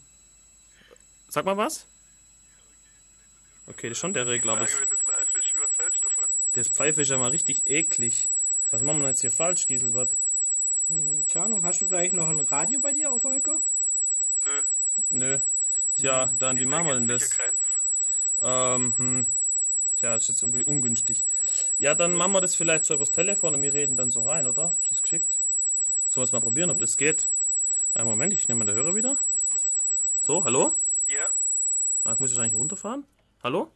sag mal was. Okay, das ist schon der Regler, aber Frage, das, wenn das live ist, was hältst du davon? das Pfeife ist ja mal richtig eklig. Was machen wir jetzt hier falsch, Gieselbert? Hm, Keine Ahnung, hast du vielleicht noch ein Radio bei dir auf Volker? Nö. Nö. Tja, dann, wie machen wir denn das? Ähm, hm. Tja, das ist jetzt irgendwie ungünstig. Ja, dann machen wir das vielleicht so übers Telefon und wir reden dann so rein, oder? Ist das geschickt? Sollen wir es mal probieren, ob das geht? Einen Moment, ich nehme mal den Hörer wieder. So, hallo? Ja? Ah, Muss ich eigentlich runterfahren? Hallo?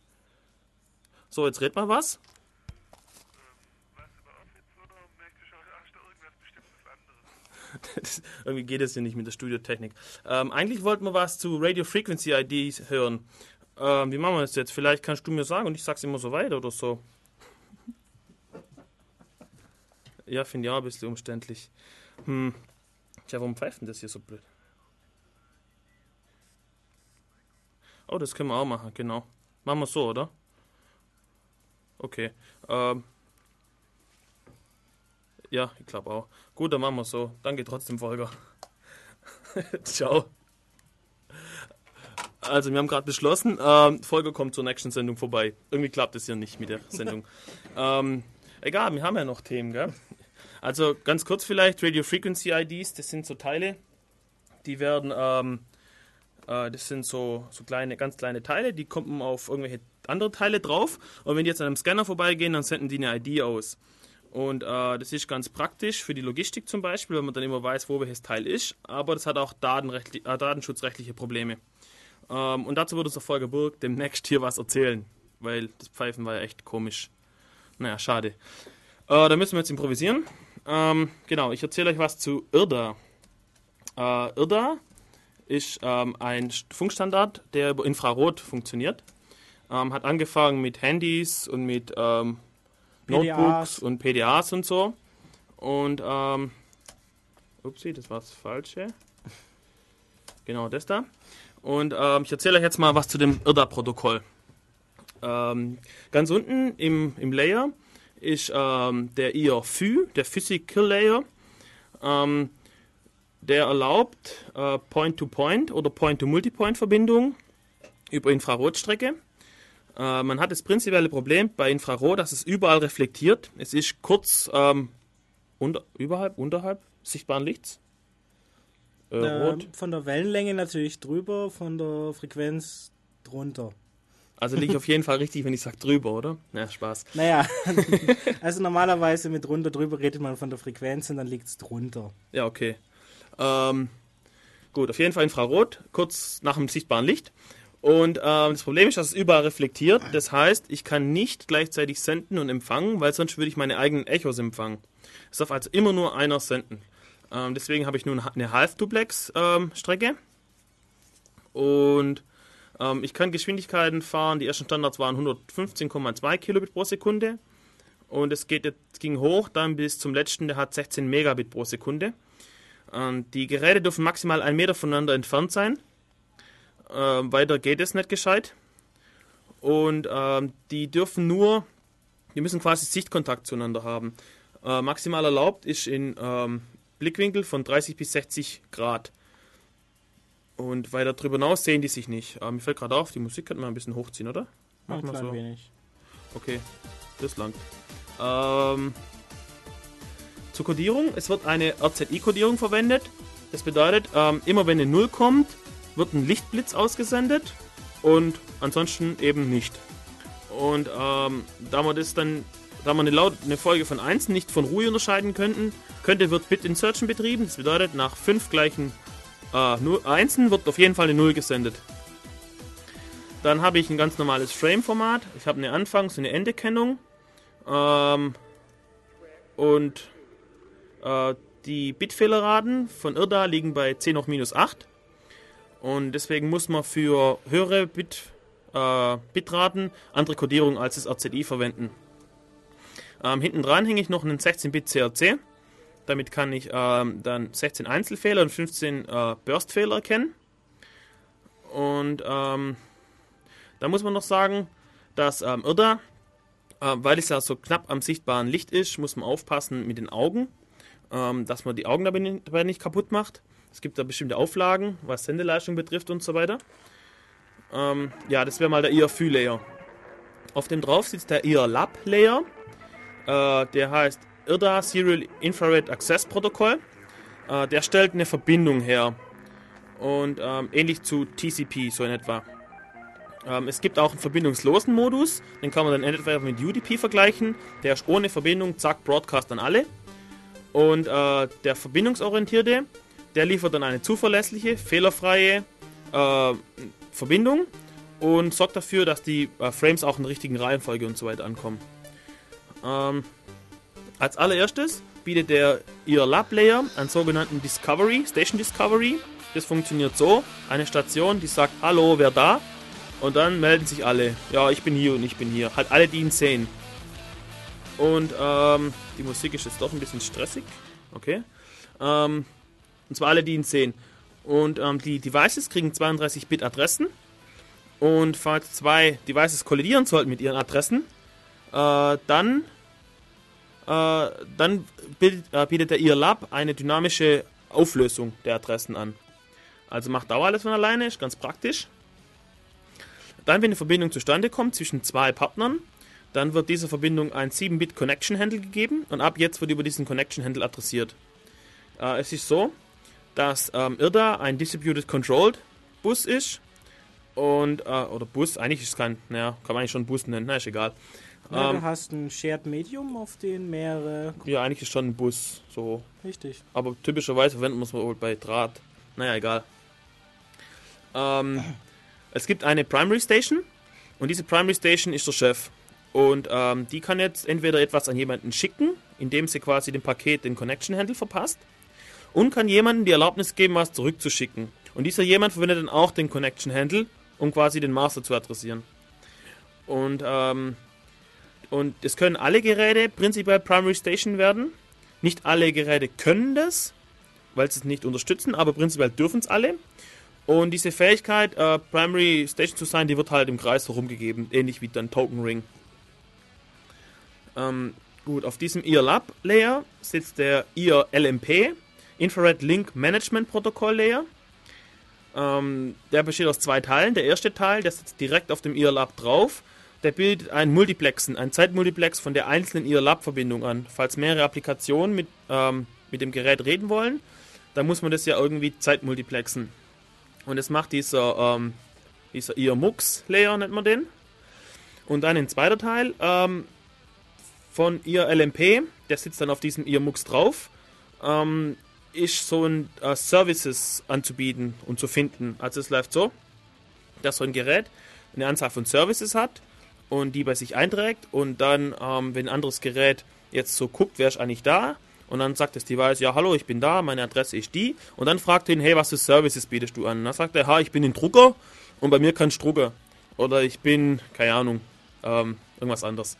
So, jetzt red mal was. Weißt du über Office oder merkst du schon, hast du irgendwas bestimmtes anderes? Das, irgendwie geht es hier nicht mit der Studiotechnik. Ähm, eigentlich wollten wir was zu Radio Frequency IDs hören. Ähm, wie machen wir das jetzt? Vielleicht kannst du mir sagen und ich sag's immer so weiter oder so. Ja, finde ich auch ein bisschen umständlich. Hm. Tja, warum pfeift denn das hier so blöd? Oh, das können wir auch machen, genau. Machen wir so, oder? Okay. Ähm. Ja, ich glaube auch. Gut, dann machen wir so. Danke trotzdem, Volker. Ciao. Also, wir haben gerade beschlossen, ähm, Volker kommt zur nächsten Sendung vorbei. Irgendwie klappt es hier nicht mit der Sendung. ähm, egal, wir haben ja noch Themen, gell? Also, ganz kurz vielleicht, Radio Frequency IDs, das sind so Teile, die werden, ähm, äh, das sind so, so kleine, ganz kleine Teile, die kommen auf irgendwelche andere Teile drauf. Und wenn die jetzt an einem Scanner vorbeigehen, dann senden die eine ID aus. Und äh, das ist ganz praktisch für die Logistik zum Beispiel, wenn man dann immer weiß, wo welches Teil ist. Aber das hat auch äh, datenschutzrechtliche Probleme. Ähm, und dazu wird uns der Volker Burg demnächst hier was erzählen, weil das Pfeifen war ja echt komisch. Naja, schade. Äh, da müssen wir jetzt improvisieren. Ähm, genau, ich erzähle euch was zu IRDA. Äh, IRDA ist ähm, ein Funkstandard, der über Infrarot funktioniert. Ähm, hat angefangen mit Handys und mit ähm, PDAs. Notebooks und PDAs und so. Und, ähm, upsie, das war das Falsche. Genau, das da. Und ähm, ich erzähle euch jetzt mal was zu dem IRDA-Protokoll. Ähm, ganz unten im, im Layer ist ähm, der IRFU, der Physical Layer. Ähm, der erlaubt äh, Point-to-Point oder Point-to-Multipoint-Verbindungen über Infrarotstrecke. Äh, man hat das prinzipielle Problem bei Infrarot, dass es überall reflektiert. Es ist kurz ähm, unter, überhalb, unterhalb sichtbaren Lichts. Äh, rot. Ähm, von der Wellenlänge natürlich drüber, von der Frequenz drunter. Also liege ich auf jeden Fall richtig, wenn ich sage drüber, oder? Ja, Spaß. Naja, also normalerweise mit runter drüber redet man von der Frequenz und dann liegt es drunter. Ja, okay. Ähm, gut, auf jeden Fall Infrarot, kurz nach dem sichtbaren Licht. Und ähm, das Problem ist, dass es überall reflektiert. Das heißt, ich kann nicht gleichzeitig senden und empfangen, weil sonst würde ich meine eigenen Echos empfangen. Es darf also immer nur einer senden. Ähm, deswegen habe ich nun eine Half-Duplex-Strecke. und ähm, ich kann Geschwindigkeiten fahren. Die ersten Standards waren 115,2 Kilobit pro Sekunde. Und es geht ging hoch dann bis zum letzten, der hat 16 Megabit pro Sekunde. Ähm, die Geräte dürfen maximal einen Meter voneinander entfernt sein. Ähm, weiter geht es nicht gescheit. Und ähm, die dürfen nur, die müssen quasi Sichtkontakt zueinander haben. Äh, maximal erlaubt ist in ähm, Blickwinkel von 30 bis 60 Grad. Und weiter darüber hinaus sehen die sich nicht. Ähm, mir fällt gerade auf, die Musik könnte man ein bisschen hochziehen, oder? Mach mal so. wenig. Okay, das langt. Ähm, zur Codierung. Es wird eine RZI-Codierung verwendet. Das bedeutet, ähm, immer wenn eine 0 kommt, wird ein Lichtblitz ausgesendet und ansonsten eben nicht. Und ähm, da wir das dann, da wir eine, Laut eine Folge von 1 nicht von Ruhe unterscheiden könnten, könnte, wird Bit Insertion betrieben. Das bedeutet, nach fünf gleichen äh, Einsen wird auf jeden Fall eine 0 gesendet. Dann habe ich ein ganz normales Frame-Format. Ich habe eine Anfangs- und eine Endekennung. Ähm, und äh, die Bitfehlerraten von IRDA liegen bei 10 hoch minus 8. Und deswegen muss man für höhere Bit, äh, Bitraten andere Codierung als das RCDI verwenden. Ähm, hinten dran hänge ich noch einen 16-Bit CRC. Damit kann ich ähm, dann 16 Einzelfehler und 15 äh, Burstfehler erkennen. Und ähm, da muss man noch sagen, dass ähm, IRDA, äh, weil es ja so knapp am sichtbaren Licht ist, muss man aufpassen mit den Augen, ähm, dass man die Augen dabei nicht kaputt macht. Es gibt da bestimmte Auflagen, was Sendeleistung betrifft und so weiter. Ähm, ja, das wäre mal der IR-Layer. Auf dem drauf sitzt der IR-Lab-Layer. Äh, der heißt IRDA Serial Infrared Access Protocol. Äh, der stellt eine Verbindung her. Und ähm, ähnlich zu TCP, so in etwa. Ähm, es gibt auch einen verbindungslosen Modus. Den kann man dann entweder mit UDP vergleichen. Der ist ohne Verbindung, zack, Broadcast an alle. Und äh, der verbindungsorientierte, der liefert dann eine zuverlässliche, fehlerfreie äh, Verbindung und sorgt dafür, dass die äh, Frames auch in richtigen Reihenfolge und so weiter ankommen. Ähm, als allererstes bietet der ihr Lab Layer einen sogenannten Discovery, Station Discovery. Das funktioniert so: eine Station, die sagt, hallo, wer da? Und dann melden sich alle. Ja, ich bin hier und ich bin hier. Halt alle, die ihn sehen. Und ähm, die Musik ist jetzt doch ein bisschen stressig. Okay. Ähm, und zwar alle, die ihn sehen. Und ähm, die Devices kriegen 32-Bit-Adressen. Und falls zwei Devices kollidieren sollten mit ihren Adressen, äh, dann, äh, dann bietet, äh, bietet der IRLab eine dynamische Auflösung der Adressen an. Also macht Dauer alles von alleine, ist ganz praktisch. Dann, wenn eine Verbindung zustande kommt zwischen zwei Partnern, dann wird dieser Verbindung ein 7-Bit Connection Handle gegeben und ab jetzt wird über diesen Connection Handle adressiert. Äh, es ist so, dass ähm, IRDA ein Distributed Controlled Bus ist. Und, äh, oder Bus, eigentlich ist es kein, naja, kann man eigentlich schon Bus nennen, na ist egal. Ja, ähm, du hast ein Shared Medium, auf den mehrere. Ja, eigentlich ist schon ein Bus, so. Richtig. Aber typischerweise verwenden muss man wohl bei Draht. Naja, egal. Ähm, es gibt eine Primary Station und diese Primary Station ist der Chef. Und ähm, die kann jetzt entweder etwas an jemanden schicken, indem sie quasi dem Paket den Connection Handle verpasst und kann jemandem die Erlaubnis geben, was zurückzuschicken. Und dieser jemand verwendet dann auch den Connection Handle, um quasi den Master zu adressieren. Und, ähm, und es können alle Geräte prinzipiell Primary Station werden. Nicht alle Geräte können das, weil sie es nicht unterstützen, aber prinzipiell dürfen es alle. Und diese Fähigkeit, äh, Primary Station zu sein, die wird halt im Kreis herumgegeben, ähnlich wie dann Token Ring. Ähm, gut, auf diesem IR Lab Layer sitzt der IR LMP, Infrared Link Management Protokoll Layer. Ähm, der besteht aus zwei Teilen. Der erste Teil, der sitzt direkt auf dem IRLab drauf. Der bildet ein Multiplexen, ein Zeitmultiplex von der einzelnen IRLab-Verbindung an. Falls mehrere Applikationen mit, ähm, mit dem Gerät reden wollen, dann muss man das ja irgendwie zeitmultiplexen. Und das macht dieser, ähm, dieser IR-Mux-Layer, nennt man den. Und dann ein zweiter Teil ähm, von IR-LMP, der sitzt dann auf diesem IR-Mux drauf. Ähm, ist so ein äh, Services anzubieten und zu finden. Also es läuft so, dass so ein Gerät eine Anzahl von Services hat und die bei sich einträgt und dann, ähm, wenn ein anderes Gerät jetzt so guckt, wer ist eigentlich da und dann sagt das Device, ja hallo, ich bin da, meine Adresse ist die und dann fragt ihn, hey, was für Services bietest du an? Und dann sagt er, ha, ich bin ein Drucker und bei mir kannst du Drucker oder ich bin, keine Ahnung, ähm, irgendwas anderes.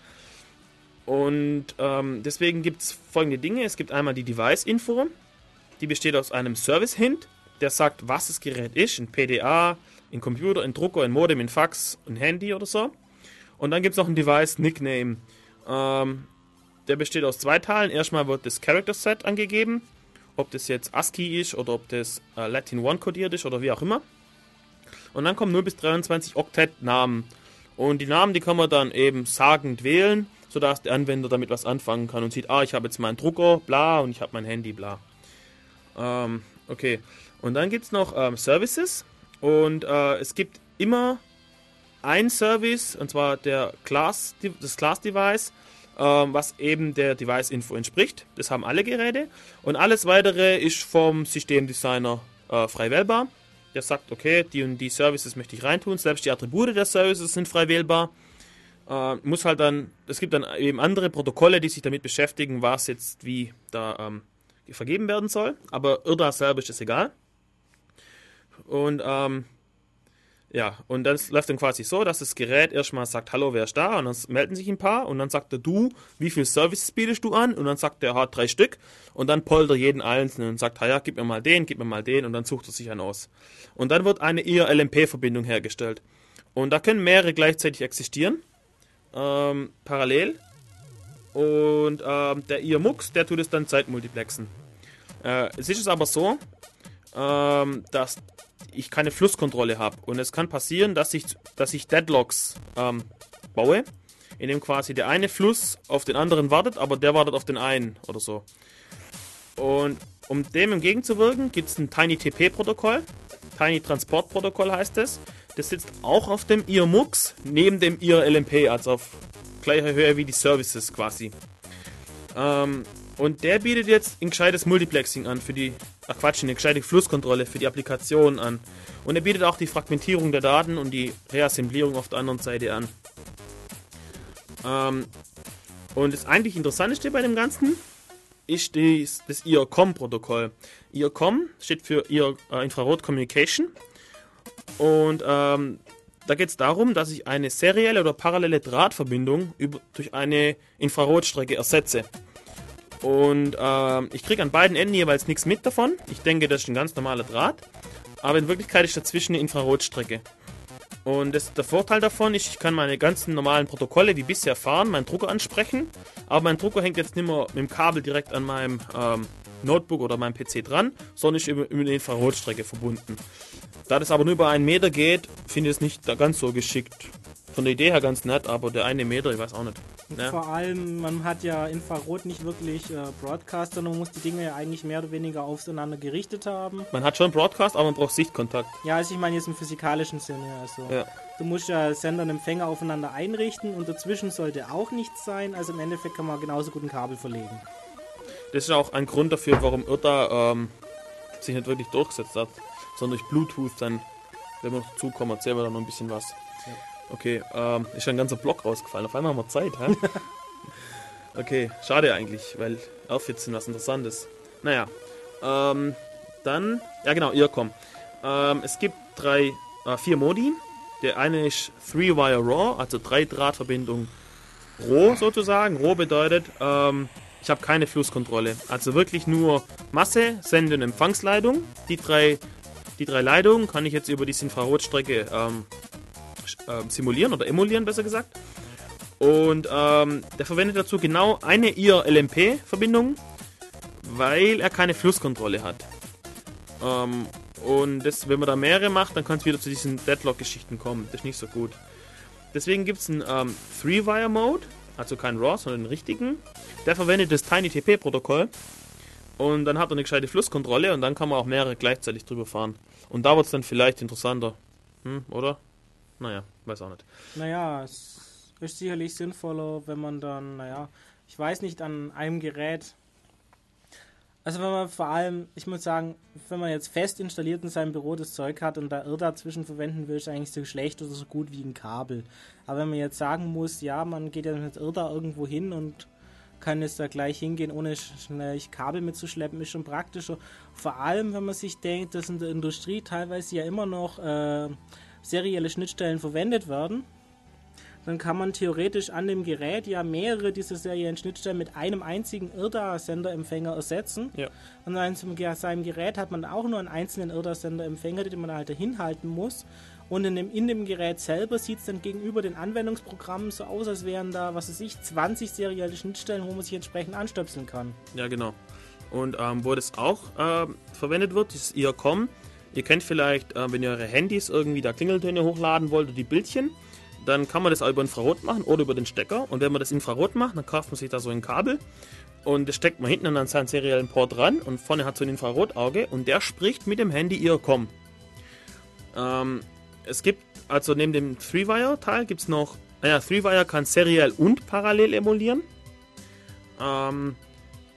Und ähm, deswegen gibt es folgende Dinge. Es gibt einmal die Device-Info, die besteht aus einem Service-Hint, der sagt, was das Gerät ist, ein PDA, ein Computer, ein Drucker, ein Modem, ein Fax, ein Handy oder so. Und dann gibt es noch ein Device-Nickname. Ähm, der besteht aus zwei Teilen. Erstmal wird das Character Set angegeben, ob das jetzt ASCII ist oder ob das äh, Latin One kodiert ist oder wie auch immer. Und dann kommen 0 bis 23 Oktet-Namen. Und die Namen, die kann man dann eben sagend wählen, sodass der Anwender damit was anfangen kann und sieht, ah, ich habe jetzt meinen Drucker, bla, und ich habe mein Handy, bla. Ähm, okay. Und dann gibt es noch ähm, Services. Und äh, es gibt immer ein Service, und zwar der Class, das Class Device, äh, ähm, was eben der Device-Info entspricht. Das haben alle Geräte. Und alles weitere ist vom Systemdesigner äh, frei wählbar. Der sagt, okay, die und die Services möchte ich reintun. Selbst die Attribute der Services sind frei wählbar. Äh, muss halt dann, es gibt dann eben andere Protokolle, die sich damit beschäftigen, was jetzt wie da ähm, vergeben werden soll. Aber IRDA selber ist egal. Und ähm, ja, und das läuft dann quasi so, dass das Gerät erstmal sagt, hallo, wer ist da? Und dann melden sich ein paar und dann sagt er, du, wie viele Services bietest du an? Und dann sagt er, hat drei Stück und dann poltert jeden einzelnen und sagt, ja, gib mir mal den, gib mir mal den und dann sucht er sich einen aus. Und dann wird eine IR-LMP-Verbindung hergestellt. Und da können mehrere gleichzeitig existieren, ähm, parallel. Und ähm, der IR-MUX, der tut es dann zeitmultiplexen. Äh, es ist aber so, ähm, dass ich keine Flusskontrolle habe. Und es kann passieren, dass ich, dass ich Deadlocks ähm, baue, in dem quasi der eine Fluss auf den anderen wartet, aber der wartet auf den einen oder so. Und um dem entgegenzuwirken, gibt es ein TinyTP-Protokoll. Tiny Transport Protokoll heißt es. Das sitzt auch auf dem IRMUX, neben dem IRLMP, also auf gleicher Höhe wie die Services quasi. Ähm, und der bietet jetzt ein gescheites Multiplexing an für die, ach Quatsch, eine gescheite Flusskontrolle für die Applikation an. Und er bietet auch die Fragmentierung der Daten und die Reassemblierung auf der anderen Seite an. Ähm, und das eigentlich Interessanteste bei dem Ganzen ist dies, das IRCOM-Protokoll. IRCOM steht für IR, äh, Infrarot Communication. Und ähm, da geht es darum, dass ich eine serielle oder parallele Drahtverbindung über, durch eine Infrarotstrecke ersetze. Und äh, ich kriege an beiden Enden jeweils nichts mit davon. Ich denke, das ist ein ganz normaler Draht. Aber in Wirklichkeit ist dazwischen eine Infrarotstrecke. Und das, der Vorteil davon ist, ich kann meine ganzen normalen Protokolle wie bisher fahren, meinen Drucker ansprechen. Aber mein Drucker hängt jetzt nicht mehr mit dem Kabel direkt an meinem ähm, Notebook oder meinem PC dran, sondern ist über, über eine Infrarotstrecke verbunden. Da das aber nur über einen Meter geht, finde ich es nicht ganz so geschickt. Von der Idee her ganz nett, aber der eine Meter, ich weiß auch nicht. Ja. Vor allem, man hat ja Infrarot nicht wirklich äh, Broadcast, sondern man muss die Dinge ja eigentlich mehr oder weniger aufeinander gerichtet haben. Man hat schon Broadcast, aber man braucht Sichtkontakt. Ja, also ich meine jetzt im physikalischen Sinne. Also ja. Du musst ja Sender und Empfänger aufeinander einrichten und dazwischen sollte auch nichts sein. Also im Endeffekt kann man genauso gut ein Kabel verlegen. Das ist auch ein Grund dafür, warum IRTA ähm, sich nicht wirklich durchgesetzt hat, sondern durch Bluetooth dann, wenn wir noch zukommen, erzählen wir da noch ein bisschen was. Ja. Okay, ähm, ist schon ein ganzer Block rausgefallen. Auf einmal haben wir Zeit, hä? okay, schade eigentlich, weil auf jetzt sind was Interessantes. Naja, ähm, dann, ja genau, ihr kommt. Ähm, es gibt drei, äh, vier Modi. Der eine ist Three-Wire RAW, also drei Drahtverbindungen roh sozusagen. Roh bedeutet, ähm, ich habe keine Flusskontrolle. Also wirklich nur Masse, Sende- und Empfangsleitung. Die drei, die drei Leitungen kann ich jetzt über diese Infrarotstrecke ähm, äh, simulieren oder emulieren, besser gesagt. Und ähm, der verwendet dazu genau eine IR-LMP-Verbindung, weil er keine Flusskontrolle hat. Ähm, und das, wenn man da mehrere macht, dann kann es wieder zu diesen Deadlock-Geschichten kommen. Das ist nicht so gut. Deswegen gibt es einen ähm, Three-Wire-Mode, also kein RAW, sondern den richtigen. Der verwendet das TinyTP-Protokoll. Und dann hat er eine gescheite Flusskontrolle und dann kann man auch mehrere gleichzeitig drüber fahren. Und da wird es dann vielleicht interessanter. Hm, oder? Naja, weiß auch nicht. Naja, es ist sicherlich sinnvoller, wenn man dann, naja, ich weiß nicht, an einem Gerät. Also wenn man vor allem, ich muss sagen, wenn man jetzt fest installiert in seinem Büro das Zeug hat und da Irr dazwischen verwenden will, ist eigentlich so schlecht oder so gut wie ein Kabel. Aber wenn man jetzt sagen muss, ja, man geht ja mit Irr da irgendwo hin und kann jetzt da gleich hingehen, ohne schnell Kabel mitzuschleppen, ist schon praktischer. Vor allem, wenn man sich denkt, dass in der Industrie teilweise ja immer noch äh, serielle Schnittstellen verwendet werden, dann kann man theoretisch an dem Gerät ja mehrere dieser seriellen Schnittstellen mit einem einzigen IRDA-Senderempfänger ersetzen. Ja. Und an seinem Gerät hat man auch nur einen einzelnen IRDA-Senderempfänger, den man halt dahin halten muss. Und in dem, in dem Gerät selber sieht es dann gegenüber den Anwendungsprogrammen so aus, als wären da, was weiß ich, 20 serielle Schnittstellen, wo man sich entsprechend anstöpseln kann. Ja, genau. Und ähm, wo das auch äh, verwendet wird, ist IRCOM. Ihr kennt vielleicht, äh, wenn ihr eure Handys irgendwie da Klingeltöne hochladen wollt oder die Bildchen, dann kann man das auch über Infrarot machen oder über den Stecker. Und wenn man das Infrarot macht, dann kauft man sich da so ein Kabel und das steckt man hinten an seinen seriellen Port ran und vorne hat so ein Infrarotauge und der spricht mit dem Handy IRCOM. Ähm, es gibt, also neben dem Three-Wire-Teil gibt es noch, naja, Three-Wire kann seriell und parallel emulieren. Ähm,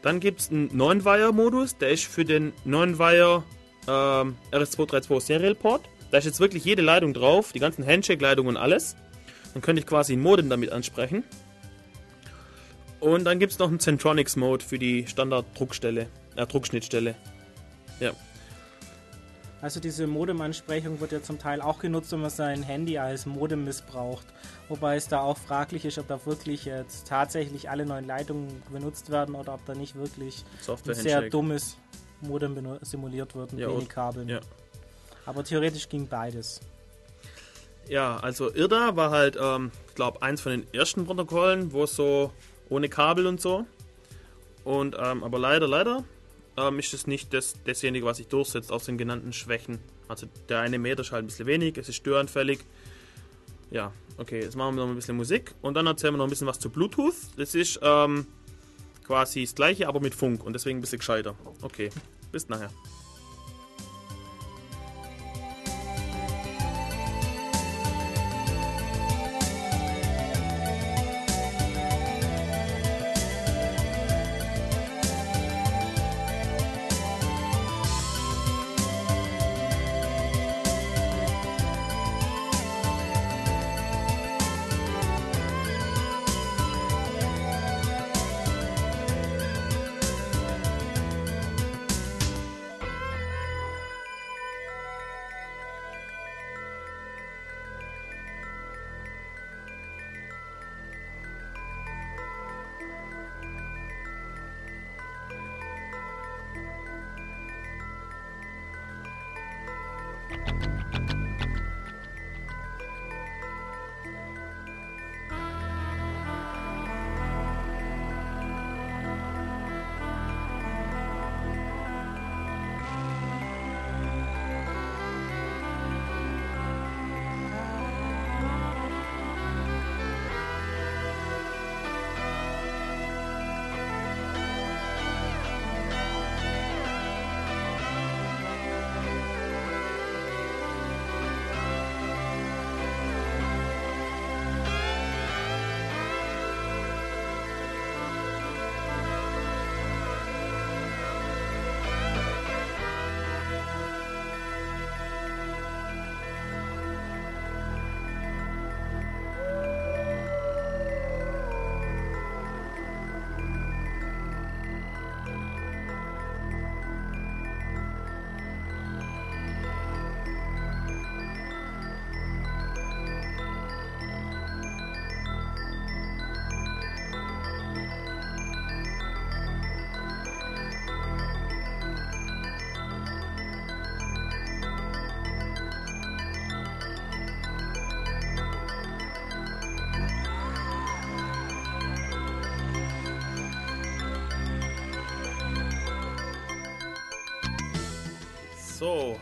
dann gibt es einen 9-Wire-Modus, der ist für den 9-Wire ähm, RS232 Serial Port. Da ist jetzt wirklich jede Leitung drauf, die ganzen Handshake-Leitungen und alles. Dann könnte ich quasi ein Modem damit ansprechen. Und dann gibt es noch einen Centronics-Mode für die Standard-Druckstelle, äh, Druckschnittstelle. Ja. Also diese Modem-Ansprechung wird ja zum Teil auch genutzt, wenn man sein Handy als Modem missbraucht. Wobei es da auch fraglich ist, ob da wirklich jetzt tatsächlich alle neuen Leitungen benutzt werden oder ob da nicht wirklich ein sehr dummes Modem simuliert wird mit ja, wenig Kabeln. Ja. Aber theoretisch ging beides. Ja, also IRDA war halt, ähm, ich glaube, eins von den ersten Protokollen, wo es so ohne Kabel und so. Und ähm, aber leider, leider ähm, ist es nicht das, dasjenige, was sich durchsetzt aus den genannten Schwächen. Also der eine Meter ist halt ein bisschen wenig, es ist störanfällig. Ja, okay, jetzt machen wir noch ein bisschen Musik und dann erzählen wir noch ein bisschen was zu Bluetooth. Das ist ähm, quasi das gleiche, aber mit Funk und deswegen ein bisschen gescheiter. Okay, bis nachher.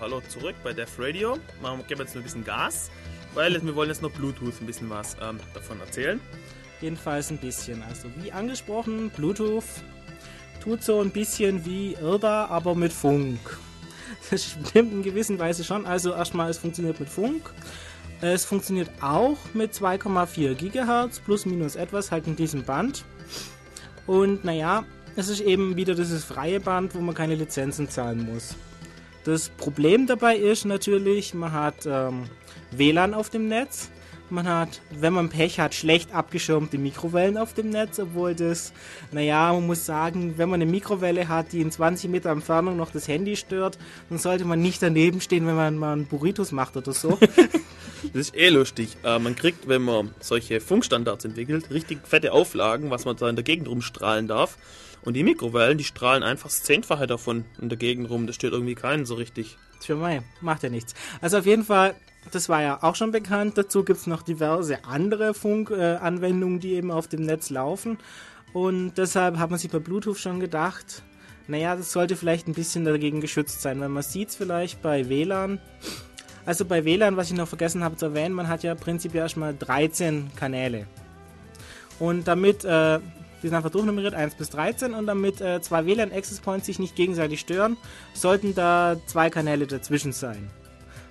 Hallo zurück bei Def Radio. Wir geben jetzt noch ein bisschen Gas, weil wir wollen jetzt noch Bluetooth ein bisschen was ähm, davon erzählen. Jedenfalls ein bisschen. Also wie angesprochen, Bluetooth tut so ein bisschen wie IRDA, aber mit Funk. Das stimmt in gewisser Weise schon. Also erstmal, es funktioniert mit Funk. Es funktioniert auch mit 2,4 GHz plus minus etwas halt in diesem Band. Und naja, es ist eben wieder dieses freie Band, wo man keine Lizenzen zahlen muss. Das Problem dabei ist natürlich, man hat ähm, WLAN auf dem Netz. Man hat, wenn man Pech hat, schlecht abgeschirmte Mikrowellen auf dem Netz, obwohl das, naja, man muss sagen, wenn man eine Mikrowelle hat, die in 20 Meter Entfernung noch das Handy stört, dann sollte man nicht daneben stehen, wenn man mal einen Burritos macht oder so. das ist eh lustig. Äh, man kriegt, wenn man solche Funkstandards entwickelt, richtig fette Auflagen, was man da in der Gegend rumstrahlen darf. Und die Mikrowellen, die strahlen einfach das Zehnfache davon in der Gegend rum. Das steht irgendwie keinen so richtig. Tja, mei, macht ja nichts. Also auf jeden Fall, das war ja auch schon bekannt. Dazu gibt es noch diverse andere Funkanwendungen, äh, die eben auf dem Netz laufen. Und deshalb hat man sich bei Bluetooth schon gedacht, naja, das sollte vielleicht ein bisschen dagegen geschützt sein, weil man sieht es vielleicht bei WLAN. Also bei WLAN, was ich noch vergessen habe zu erwähnen, man hat ja prinzipiell erstmal 13 Kanäle. Und damit äh, die sind einfach durchnummeriert, 1 bis 13. Und damit äh, zwei WLAN-Access Points sich nicht gegenseitig stören, sollten da zwei Kanäle dazwischen sein.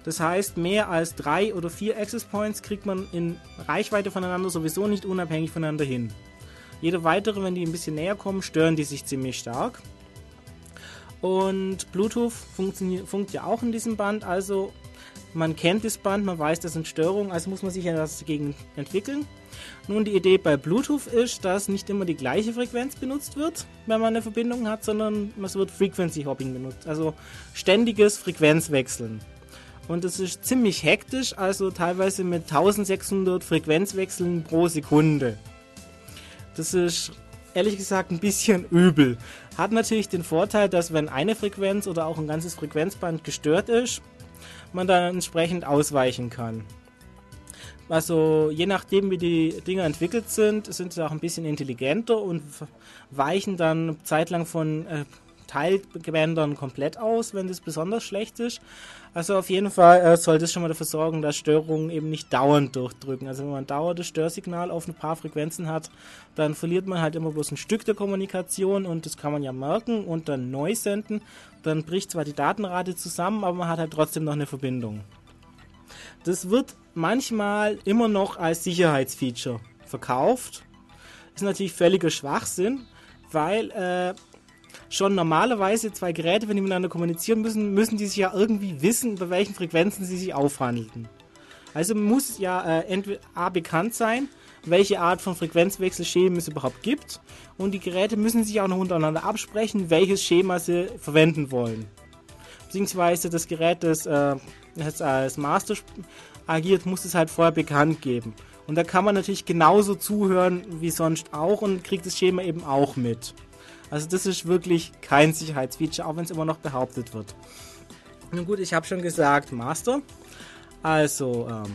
Das heißt, mehr als drei oder vier Access Points kriegt man in Reichweite voneinander sowieso nicht unabhängig voneinander hin. Jede weitere, wenn die ein bisschen näher kommen, stören die sich ziemlich stark. Und Bluetooth funkt ja auch in diesem Band, also man kennt das Band, man weiß, das sind Störungen, also muss man sich ja das dagegen entwickeln. Nun, die Idee bei Bluetooth ist, dass nicht immer die gleiche Frequenz benutzt wird, wenn man eine Verbindung hat, sondern es wird Frequency Hopping benutzt, also ständiges Frequenzwechseln. Und das ist ziemlich hektisch, also teilweise mit 1600 Frequenzwechseln pro Sekunde. Das ist ehrlich gesagt ein bisschen übel. Hat natürlich den Vorteil, dass wenn eine Frequenz oder auch ein ganzes Frequenzband gestört ist, man dann entsprechend ausweichen kann. Also je nachdem, wie die Dinger entwickelt sind, sind sie auch ein bisschen intelligenter und weichen dann zeitlang von äh, Teilgewändern komplett aus, wenn das besonders schlecht ist. Also auf jeden Fall äh, sollte es schon mal dafür sorgen, dass Störungen eben nicht dauernd durchdrücken. Also wenn man dauerndes Störsignal auf ein paar Frequenzen hat, dann verliert man halt immer bloß ein Stück der Kommunikation und das kann man ja merken und dann neu senden. Dann bricht zwar die Datenrate zusammen, aber man hat halt trotzdem noch eine Verbindung. Das wird manchmal immer noch als Sicherheitsfeature verkauft. Ist natürlich völliger Schwachsinn, weil äh, schon normalerweise zwei Geräte, wenn die miteinander kommunizieren müssen, müssen die sich ja irgendwie wissen, bei welchen Frequenzen sie sich aufhandeln. Also muss ja äh, entweder A bekannt sein, welche Art von Frequenzwechselschema es überhaupt gibt. Und die Geräte müssen sich auch noch untereinander absprechen, welches Schema sie verwenden wollen. Beziehungsweise das Gerät, das, äh, das als Master agiert, muss es halt vorher bekannt geben. Und da kann man natürlich genauso zuhören wie sonst auch und kriegt das Schema eben auch mit. Also das ist wirklich kein Sicherheitsfeature, auch wenn es immer noch behauptet wird. Nun gut, ich habe schon gesagt, Master. Also ähm,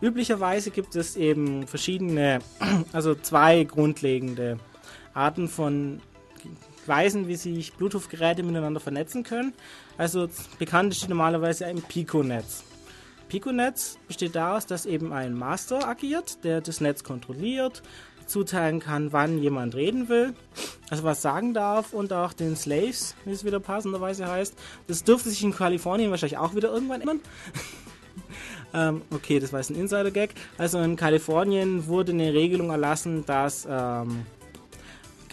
üblicherweise gibt es eben verschiedene, also zwei grundlegende Arten von Weisen, wie sich Bluetooth-Geräte miteinander vernetzen können. Also bekannt ist normalerweise ein Pico-Netz. Pico-Netz besteht daraus, dass eben ein Master agiert, der das Netz kontrolliert, zuteilen kann, wann jemand reden will, also was sagen darf und auch den Slaves, wie es wieder passenderweise heißt. Das dürfte sich in Kalifornien wahrscheinlich auch wieder irgendwann ändern. ähm, okay, das war jetzt ein Insider-Gag. Also in Kalifornien wurde eine Regelung erlassen, dass ähm,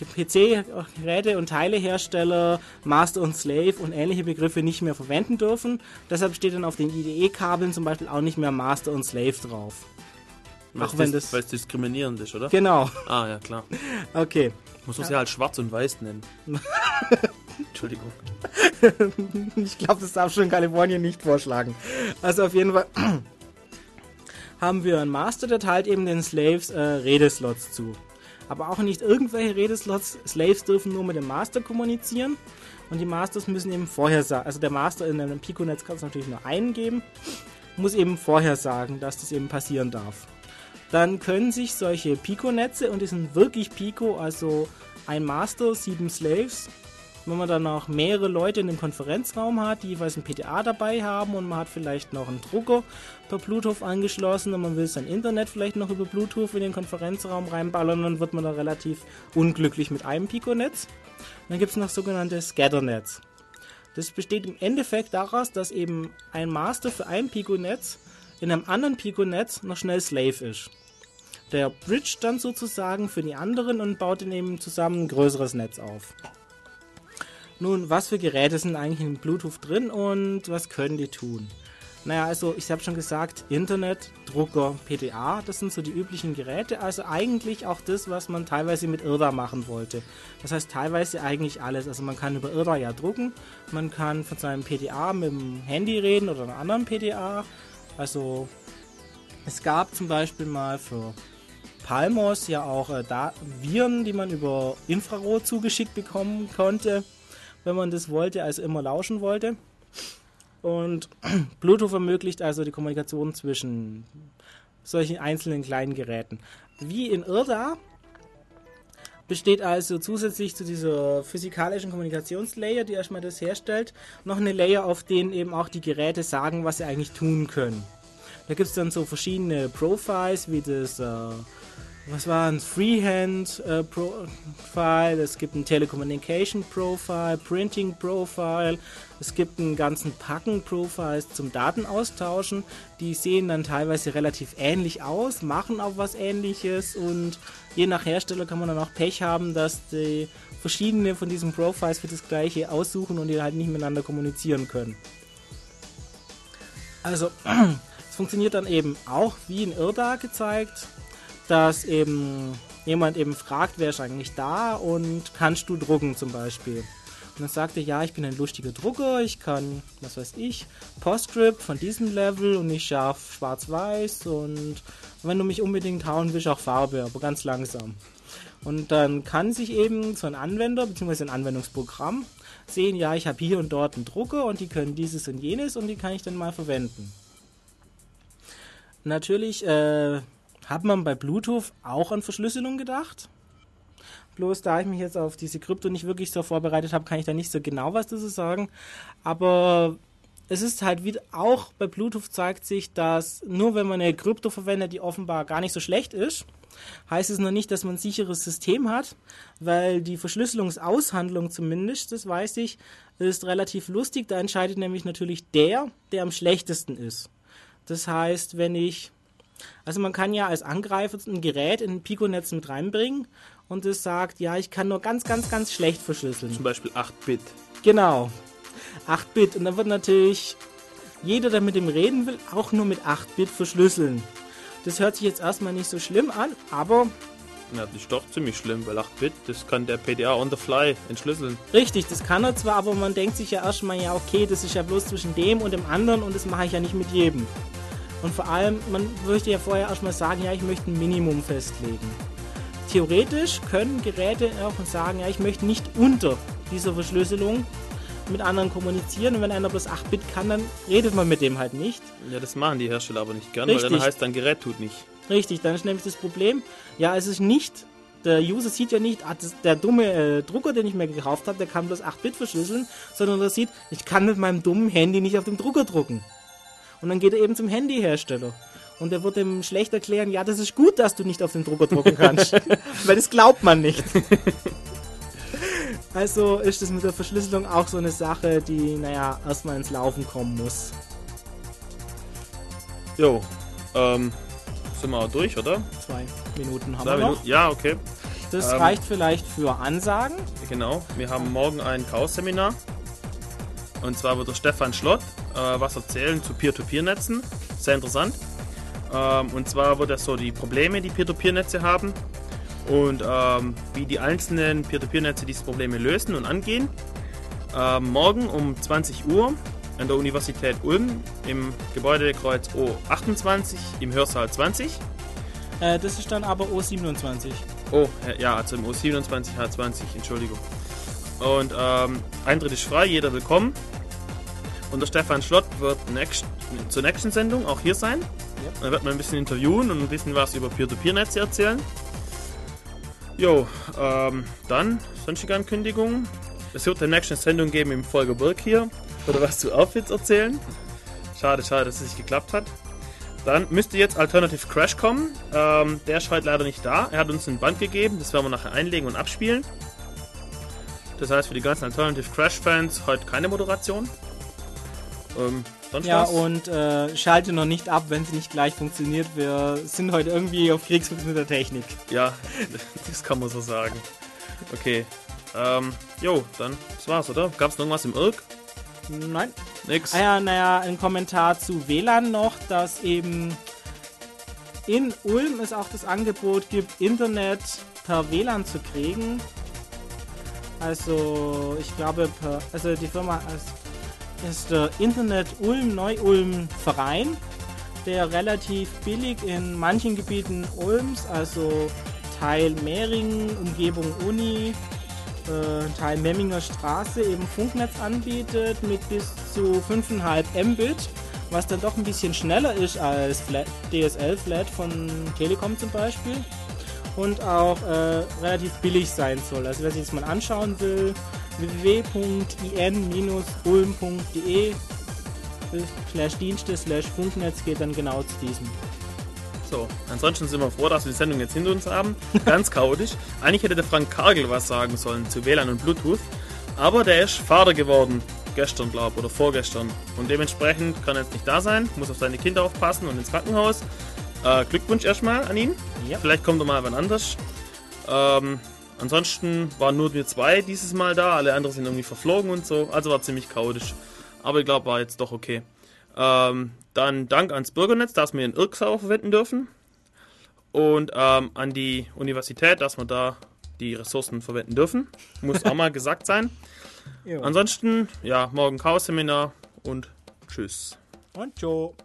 PC-Geräte und Teilehersteller Master und Slave und ähnliche Begriffe nicht mehr verwenden dürfen. Deshalb steht dann auf den IDE-Kabeln zum Beispiel auch nicht mehr Master und Slave drauf. Weil auch wenn das, Weil es diskriminierend ist, oder? Genau. Ah, ja, klar. Okay. Muss man ja. sie halt schwarz und weiß nennen. Entschuldigung. ich glaube, das darf schon in Kalifornien nicht vorschlagen. Also auf jeden Fall haben wir einen Master, der teilt eben den Slaves äh, Redeslots zu. Aber auch nicht irgendwelche Redeslots. Slaves dürfen nur mit dem Master kommunizieren. Und die Masters müssen eben vorher sagen, also der Master in einem Pico-Netz kann es natürlich nur einen geben, muss eben vorher sagen, dass das eben passieren darf dann können sich solche Pico-Netze, und die sind wirklich Pico, also ein Master, sieben Slaves, wenn man dann noch mehrere Leute in dem Konferenzraum hat, die jeweils ein PTA dabei haben und man hat vielleicht noch einen Drucker per Bluetooth angeschlossen und man will sein Internet vielleicht noch über Bluetooth in den Konferenzraum reinballern, dann wird man da relativ unglücklich mit einem Pico-Netz. Dann gibt es noch sogenannte Scatter-Netz. Das besteht im Endeffekt daraus, dass eben ein Master für ein Pico-Netz in einem anderen Pico-Netz noch schnell Slave ist der Bridge dann sozusagen für die anderen und baut dann eben zusammen ein größeres Netz auf. Nun, was für Geräte sind eigentlich in Bluetooth drin und was können die tun? Naja, also ich habe schon gesagt, Internet, Drucker, PDA, das sind so die üblichen Geräte. Also eigentlich auch das, was man teilweise mit IRDA machen wollte. Das heißt teilweise eigentlich alles. Also man kann über IRDA ja drucken, man kann von seinem PDA mit dem Handy reden oder einem anderen PDA. Also es gab zum Beispiel mal für Palmos ja auch äh, Viren, die man über Infrarot zugeschickt bekommen konnte, wenn man das wollte, also immer lauschen wollte. Und Bluetooth ermöglicht also die Kommunikation zwischen solchen einzelnen kleinen Geräten. Wie in IRDA besteht also zusätzlich zu dieser physikalischen Kommunikationslayer, die erstmal das herstellt, noch eine Layer, auf denen eben auch die Geräte sagen, was sie eigentlich tun können. Da gibt es dann so verschiedene Profiles, wie das äh, was war ein Freehand äh, Profile, es gibt ein Telecommunication Profile, Printing Profile, es gibt einen ganzen Packen Profiles zum Datenaustauschen. Die sehen dann teilweise relativ ähnlich aus, machen auch was ähnliches und je nach Hersteller kann man dann auch Pech haben, dass die verschiedene von diesen Profiles für das gleiche aussuchen und die halt nicht miteinander kommunizieren können. Also, es funktioniert dann eben auch wie in IRDA gezeigt dass eben jemand eben fragt, wer ist eigentlich da und kannst du drucken zum Beispiel. Und dann sagt er, ja, ich bin ein lustiger Drucker, ich kann, was weiß ich, Postscript von diesem Level und ich schaffe schwarz-weiß und wenn du mich unbedingt hauen willst, auch Farbe, aber ganz langsam. Und dann kann sich eben so ein Anwender bzw. ein Anwendungsprogramm sehen, ja, ich habe hier und dort einen Drucker und die können dieses und jenes und die kann ich dann mal verwenden. Natürlich äh, hat man bei Bluetooth auch an Verschlüsselung gedacht? Bloß da ich mich jetzt auf diese Krypto nicht wirklich so vorbereitet habe, kann ich da nicht so genau was dazu sagen. Aber es ist halt wieder, auch bei Bluetooth zeigt sich, dass nur wenn man eine Krypto verwendet, die offenbar gar nicht so schlecht ist, heißt es noch nicht, dass man ein sicheres System hat, weil die Verschlüsselungsaushandlung zumindest, das weiß ich, ist relativ lustig. Da entscheidet nämlich natürlich der, der am schlechtesten ist. Das heißt, wenn ich also man kann ja als Angreifer ein Gerät in ein Pico-Netz mit reinbringen und es sagt, ja, ich kann nur ganz, ganz, ganz schlecht verschlüsseln. Zum Beispiel 8-Bit. Genau. 8-Bit. Und dann wird natürlich jeder, der mit dem reden will, auch nur mit 8-Bit verschlüsseln. Das hört sich jetzt erstmal nicht so schlimm an, aber. Ja, das ist doch ziemlich schlimm, weil 8-Bit, das kann der PDA on the fly entschlüsseln. Richtig, das kann er zwar, aber man denkt sich ja erstmal, ja, okay, das ist ja bloß zwischen dem und dem anderen und das mache ich ja nicht mit jedem. Und vor allem, man möchte ja vorher erstmal sagen, ja, ich möchte ein Minimum festlegen. Theoretisch können Geräte auch sagen, ja, ich möchte nicht unter dieser Verschlüsselung mit anderen kommunizieren und wenn einer bloß 8-Bit kann, dann redet man mit dem halt nicht. Ja, das machen die Hersteller aber nicht gern, Richtig. weil dann heißt, dein Gerät tut nicht. Richtig, dann ist nämlich das Problem, ja, es ist nicht, der User sieht ja nicht, ah, das, der dumme äh, Drucker, den ich mir gekauft habe, der kann bloß 8-Bit verschlüsseln, sondern er sieht, ich kann mit meinem dummen Handy nicht auf dem Drucker drucken. Und dann geht er eben zum Handyhersteller. Und er wird ihm schlecht erklären, ja, das ist gut, dass du nicht auf den Drucker drucken kannst. Weil das glaubt man nicht. also ist das mit der Verschlüsselung auch so eine Sache, die, naja, erstmal ins Laufen kommen muss. Jo, ähm, sind wir auch durch, oder? Zwei Minuten haben Zwei wir noch. Ja, okay. Das ähm, reicht vielleicht für Ansagen. Genau, wir haben morgen ein Chaos-Seminar. Und zwar wird der Stefan Schlott äh, was erzählen zu Peer-to-Peer-Netzen. Sehr interessant. Ähm, und zwar wird er so die Probleme, die Peer-to-Peer-Netze haben und ähm, wie die einzelnen Peer-to-Peer-Netze diese Probleme lösen und angehen. Ähm, morgen um 20 Uhr an der Universität Ulm im Gebäudekreuz O28 im Hörsaal 20. Äh, das ist dann aber O27. Oh, ja, also im O27 H20, Entschuldigung. Und ähm, Eintritt ist frei, jeder willkommen. Und der Stefan Schlott wird next, zur nächsten Sendung auch hier sein. Ja. Dann wird man ein bisschen interviewen und ein bisschen was über Peer-to-Peer-Netze erzählen. Jo, ähm, dann sonstige Ankündigungen. Es wird eine nächste Sendung geben im Folge Burg hier. Oder was zu Outfits erzählen. Schade, schade, dass es nicht geklappt hat. Dann müsste jetzt Alternative Crash kommen. Ähm, der ist heute leider nicht da. Er hat uns ein Band gegeben, das werden wir nachher einlegen und abspielen. Das heißt, für die ganzen Alternative Crash Fans heute keine Moderation. Ähm, ja, was? und äh, schalte noch nicht ab, wenn es nicht gleich funktioniert. Wir sind heute irgendwie auf Kriegsfuß mit der Technik. Ja, das kann man so sagen. Okay. Ähm, jo, dann das war's, oder? Gab's noch irgendwas im Irk? Nein. Nix. Ah ja, naja, ein Kommentar zu WLAN noch, dass eben in Ulm es auch das Angebot gibt, Internet per WLAN zu kriegen. Also, ich glaube, also die Firma, ist der Internet Ulm Neu-Ulm Verein, der relativ billig in manchen Gebieten Ulms, also Teil Mehringen, Umgebung Uni, äh, Teil Memminger Straße eben Funknetz anbietet mit bis zu 5,5 Mbit, was dann doch ein bisschen schneller ist als DSL Flat von Telekom zum Beispiel und auch äh, relativ billig sein soll. Also wer sich das mal anschauen will, www.in-ulm.de slash Dienste slash Funknetz geht dann genau zu diesem. So, ansonsten sind wir froh, dass wir die Sendung jetzt hinter uns haben. Ganz chaotisch. Eigentlich hätte der Frank Kargel was sagen sollen zu WLAN und Bluetooth. Aber der ist Vater geworden. Gestern, glaube oder vorgestern. Und dementsprechend kann er jetzt nicht da sein. Muss auf seine Kinder aufpassen und ins Krankenhaus. Äh, Glückwunsch erstmal an ihn. Ja. Vielleicht kommt er mal wann anders. Ähm, ansonsten waren nur wir zwei dieses Mal da. Alle anderen sind irgendwie verflogen und so. Also war ziemlich chaotisch. Aber ich glaube, war jetzt doch okay. Ähm, dann Dank ans Bürgernetz, dass wir in Irksau verwenden dürfen. Und ähm, an die Universität, dass wir da die Ressourcen verwenden dürfen. Muss auch mal gesagt sein. Jo. Ansonsten, ja, morgen Chaos-Seminar und tschüss. Und ciao.